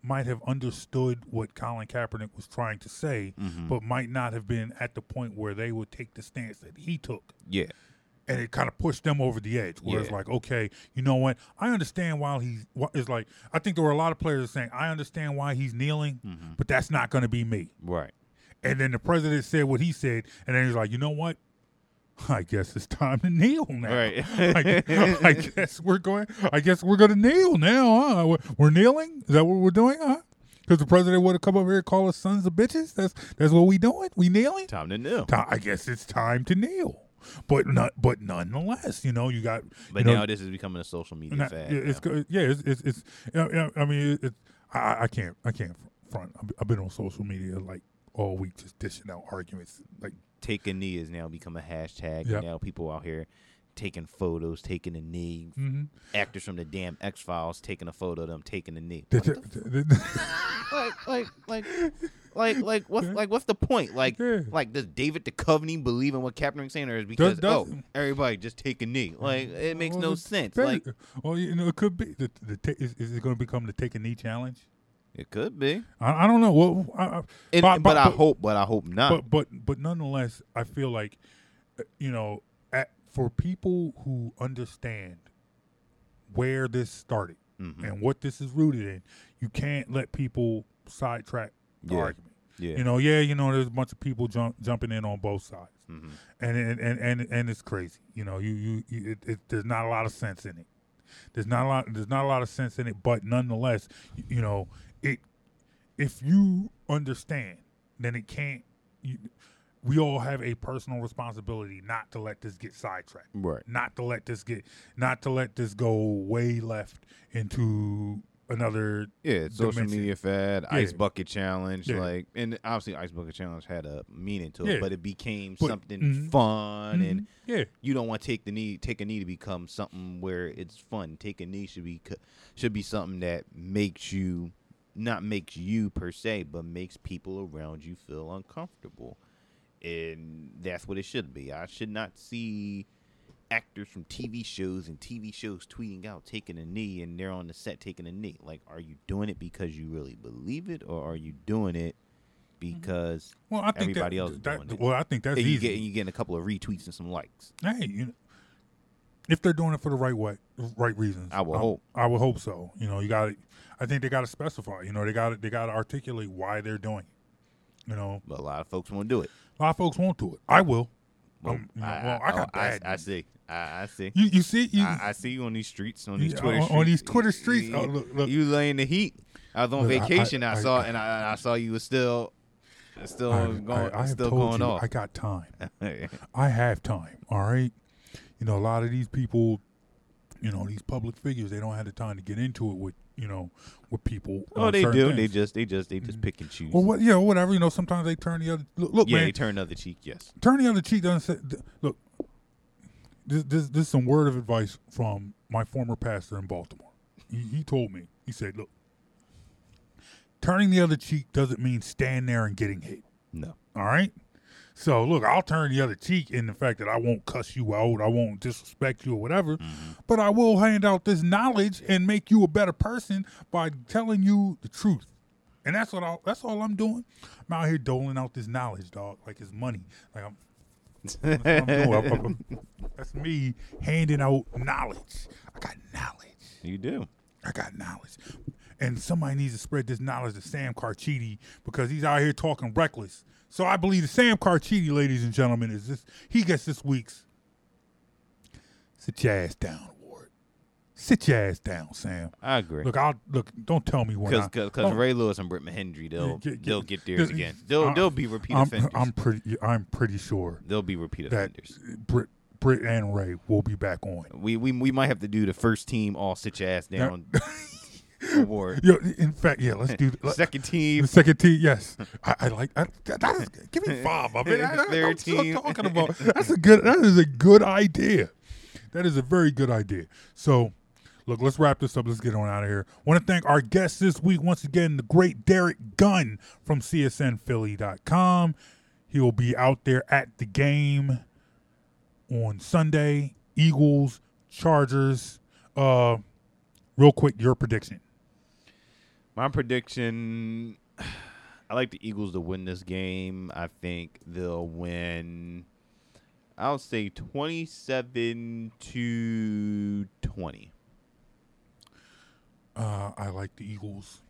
might have understood what Colin Kaepernick was trying to say, Mhm. but might not have been at the point where they would take the stance that he took. Yeah. And it kind of pushed them over the edge. Where it's like, okay, you know what? I understand why he's. It's like I think there were a lot of players saying, I understand why he's kneeling, Mm-hmm. but that's not going to be me. Right. And then the president said what he said, and then he's like, you know what? I guess it's time to kneel now. Right. I, I guess we're going. I guess we're going to kneel now. Huh? We're, we're kneeling. Is that what we're doing? Huh? Because the president would have come up here and call us sons of bitches. That's that's what we doing. We kneeling. Time to kneel. I guess it's time to kneel. But not. But nonetheless, you know, you got. But you know, now this is becoming a social media not- fad. yeah, it's now. yeah, it's it's, it's you know, I mean, it, it, I I can't I can't front. I've- been on social media like all week just dishing out arguments like take a knee has now become a hashtag. Yep. Now people out here taking photos, taking a knee. Mhm. Actors from the damn X Files taking a photo of them taking a knee. The- What the the- the- like, like, like, like, like, what's like, what's the point? Like, like, does David Duchovny believe in what Kaepernick's saying, or is because does- oh, everybody just take a knee? Like, it makes Well, no sense. very- Like, well, you know, it could be the, the ta- is, is it going to become the take a knee challenge? it could be. I, I don't know. Well, I, I, It- but, but I hope- but I hope not. But but but nonetheless, I feel like uh, you know, at, for people who understand where this started Mhm. and what this is rooted in, you can't let people sidetrack the Yeah. argument. Yeah. You know, yeah, you know, there's a bunch of people jump, jumping in on both sides, Mhm. and, and and and and it's crazy. You know, you you, you it, it, there's not a lot of sense in it. There's not a lot. There's not a lot of sense in it, but nonetheless, y- you know, it. If you understand, then it can't. You, we all have a personal responsibility not to let this get sidetracked. Right. Not to let this get. Not to let this go way left into another. Yeah, social dimension. media fad, Yeah. ice bucket challenge, Yeah. like, and obviously, ice bucket challenge had a meaning to it, Yeah. but it became But- something mhm. fun, and Mhm. Yeah. you don't want to take the knee, take a knee to become something where it's fun. Take a knee should be should be something that makes you, not makes you per se, but makes people around you feel uncomfortable, and that's what it should be. I should not see actors from TV shows and TV shows tweeting out taking a knee and they're on the set taking a knee. Like, are you doing it because you really believe it, or are you doing it because Well, I think everybody that- else is that- doing it? well, I think that's and you easy. get you getting a couple of retweets and some likes. Hey, you know, if they're doing it for the right way, right reasons, I will um, hope. I would hope so. You know, you got to. I think they got to specify. You know, they got to they got to articulate why they're doing it. You know, But a lot of folks won't do it. a lot of folks won't do it. I will. Well, I'm- you know, I, well, I got oh, I, I see. I, see. You you see you, I, see you on these streets, on these Yeah, Twitter on- streets. on these Twitter streets. You, Oh, look, look. you laying the heat. I was on Look, vacation. I, saw and I, I saw you was still, still going, I, still going you off. I got time. I have time. All right. You know, a lot of these people, you know, these public figures, they don't have the time to get into it with, you know, with people. Uh, oh, they do. They just, they just, they just mm-hmm. pick and choose. Well, what? Yeah, whatever. You know, sometimes they turn the other. Look, look yeah, man. they turn the other cheek. Yes. turn the other cheek doesn't say. Look, this, this this is some word of advice from my former pastor in Baltimore. He, he told me. He said, "Look, turning the other cheek doesn't mean stand there and getting hit. No. All right. So look, I'll turn the other cheek in the fact that I won't cuss you out, I won't disrespect you or whatever, mm-hmm. but I will hand out this knowledge and make you a better person by telling you the truth. And that's what I, that's all I'm doing. I'm out here doling out this knowledge, dog, like it's money. Like I'm that's, I'm doing. I'm- I'm- that's me handing out knowledge. I got knowledge. You do. I got knowledge. And somebody needs to spread this knowledge to Sam Carchidi because he's out here talking reckless. So I believe that Sam Carchidi, ladies and gentlemen, is this he gets this week's Sit Your Ass Down Award. Sit your ass down, Sam. I agree. Look, I'll look. Don't tell me when. I- Because Ray Lewis and Britt McHenry, they'll get- they'll get theirs again. They'll I'm- they'll be repeat I'm, offenders. I'm pretty. I'm pretty sure they'll be repeat offenders. Brit, Brit and Ray will be back on. We we we might have to do the first team all sit your ass down award. Yo, in fact, yeah, let's do the Second team. The second team, yes. I, I like. I, that, that is, give me five of it. Third team. talking about. That's a good. That is a good idea. That is a very good idea. So, look, let's wrap this up. Let's get on out of here. Want to thank our guest this week once again, the great Derrick Gunn from CSNPhilly.com. He will be out there at the game on Sunday. Eagles, Chargers. Uh, real quick, your prediction. My prediction I like the Eagles to win this game. I think they'll win I'll say 27 to 20. Uh, I like the Eagles,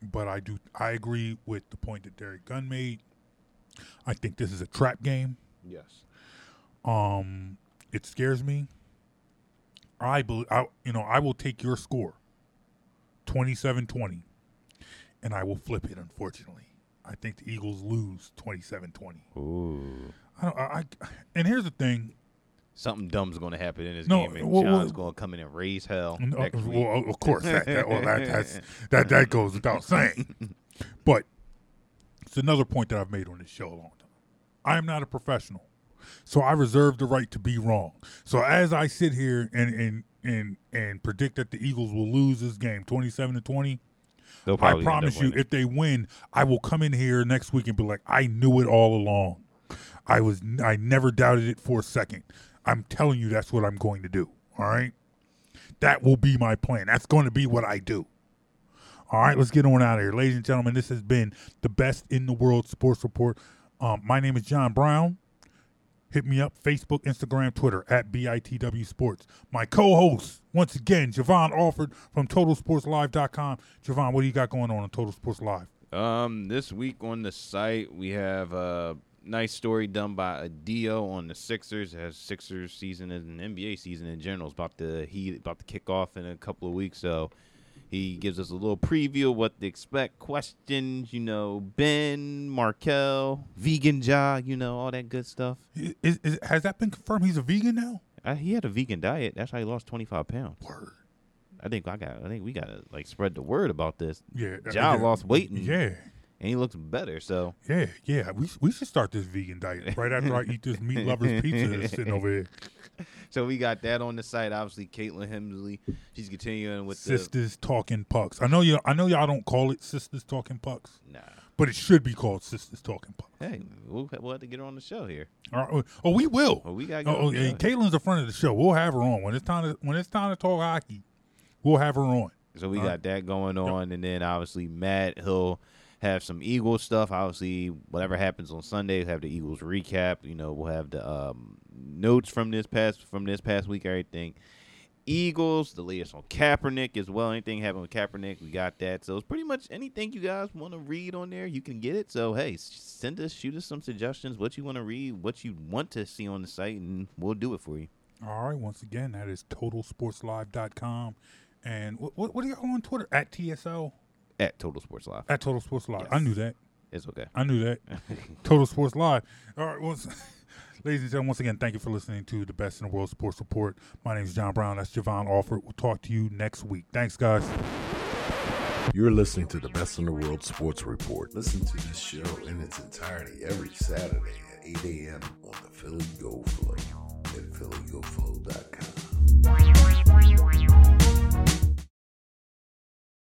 but I do. I agree with the point that Derrick Gunn made. I think this is a trap game. Yes. Um, it scares me. I believe. I, you know, I will take your score, 27-20, and I will flip it. Unfortunately, I think the Eagles lose 27-20. Ooh. I don't. I, I and here's the thing. Something dumb's going to happen in this No, game, and well, John's well- going to come in and raise hell. No, uh, next week. well, of course, that, that, well, that, that's, that that goes without saying. But it's another point that I've made on this show a long time. I am not a professional, so I reserve the right to be wrong. So as I sit here and and and and predict that the Eagles will lose this game, twenty-seven to twenty. They'll I probably promise you, if they win, I will come in here next week and be like, I knew it all along. I was, I never doubted it for a second. I'm telling you, that's what I'm going to do. All right, that will be my plan. That's going to be what I do. All right, let's get on out of here, ladies and gentlemen. This has been the best in the world sports report. Um, my name is John Brown. Hit me up Facebook, Instagram, Twitter at BITW Sports. My co-host, once again, Javon Alford from TotalSportsLive.com. Javon, what do you got going on on Total Sports Live? Um, this week on the site we have a nice story done by Adio on the Sixers. As Sixers season and NBA season in general is about to he about to kick off in a couple of weeks. So he gives us a little preview of what to expect, questions, you know, Ben, Markelle, Vegan Ja, you know, all that good stuff. Is, is, has that been confirmed? He's a vegan now. Uh, he had a vegan diet. That's how he lost twenty five pounds. Word. I think I got. I think we gotta like spread the word about this. Yeah, Ja yeah. lost weight. And, Yeah. And he looks better. So Yeah, yeah. We we should start this vegan diet right after I eat this meat lovers pizza that's sitting over here. So we got that on the site. Obviously, Caitlin Hemsley. She's continuing with Sisters talking pucks. I know you. I know y'all don't call it sisters talking pucks. Nah. But it should be called sisters talking pucks. Hey, we'll, we'll have to get her on the show here. All right. Oh, oh we will. Oh, we gotta Oh, oh, the yeah. Caitlin's a friend of the show. We'll have her on when it's time to when it's time to talk hockey. We'll have her on. So we All got right. that going on, and then obviously Matt he'll have some Eagles stuff. Obviously, whatever happens on Sunday, we'll have the Eagles recap. You know, we'll have the um, notes from this past from this past week, everything. Eagles, the latest on Kaepernick as well. Anything happening with Kaepernick, we got that. So it's pretty much anything you guys want to read on there, you can get it. So hey, send us, shoot us some suggestions, what you want to read, what you want to see on the site, and we'll do it for you. All right. Once again, that is totalsportslive.com. And what, what, what are y'all on Twitter? At TSL? At Total Sports Live. At Total Sports Live. I knew that. It's okay. I knew that. Total Sports Live. All right. Well, ladies and gentlemen, once again, thank you for listening to the Best in the World Sports Report. My name is John Brown. That's Javon Alford. We'll talk to you next week. Thanks, guys. You're listening to the Best in the World Sports Report. Listen to this show in its entirety every Saturday at 8 a.m. on the Philly Go Flow at phillygoflow.com.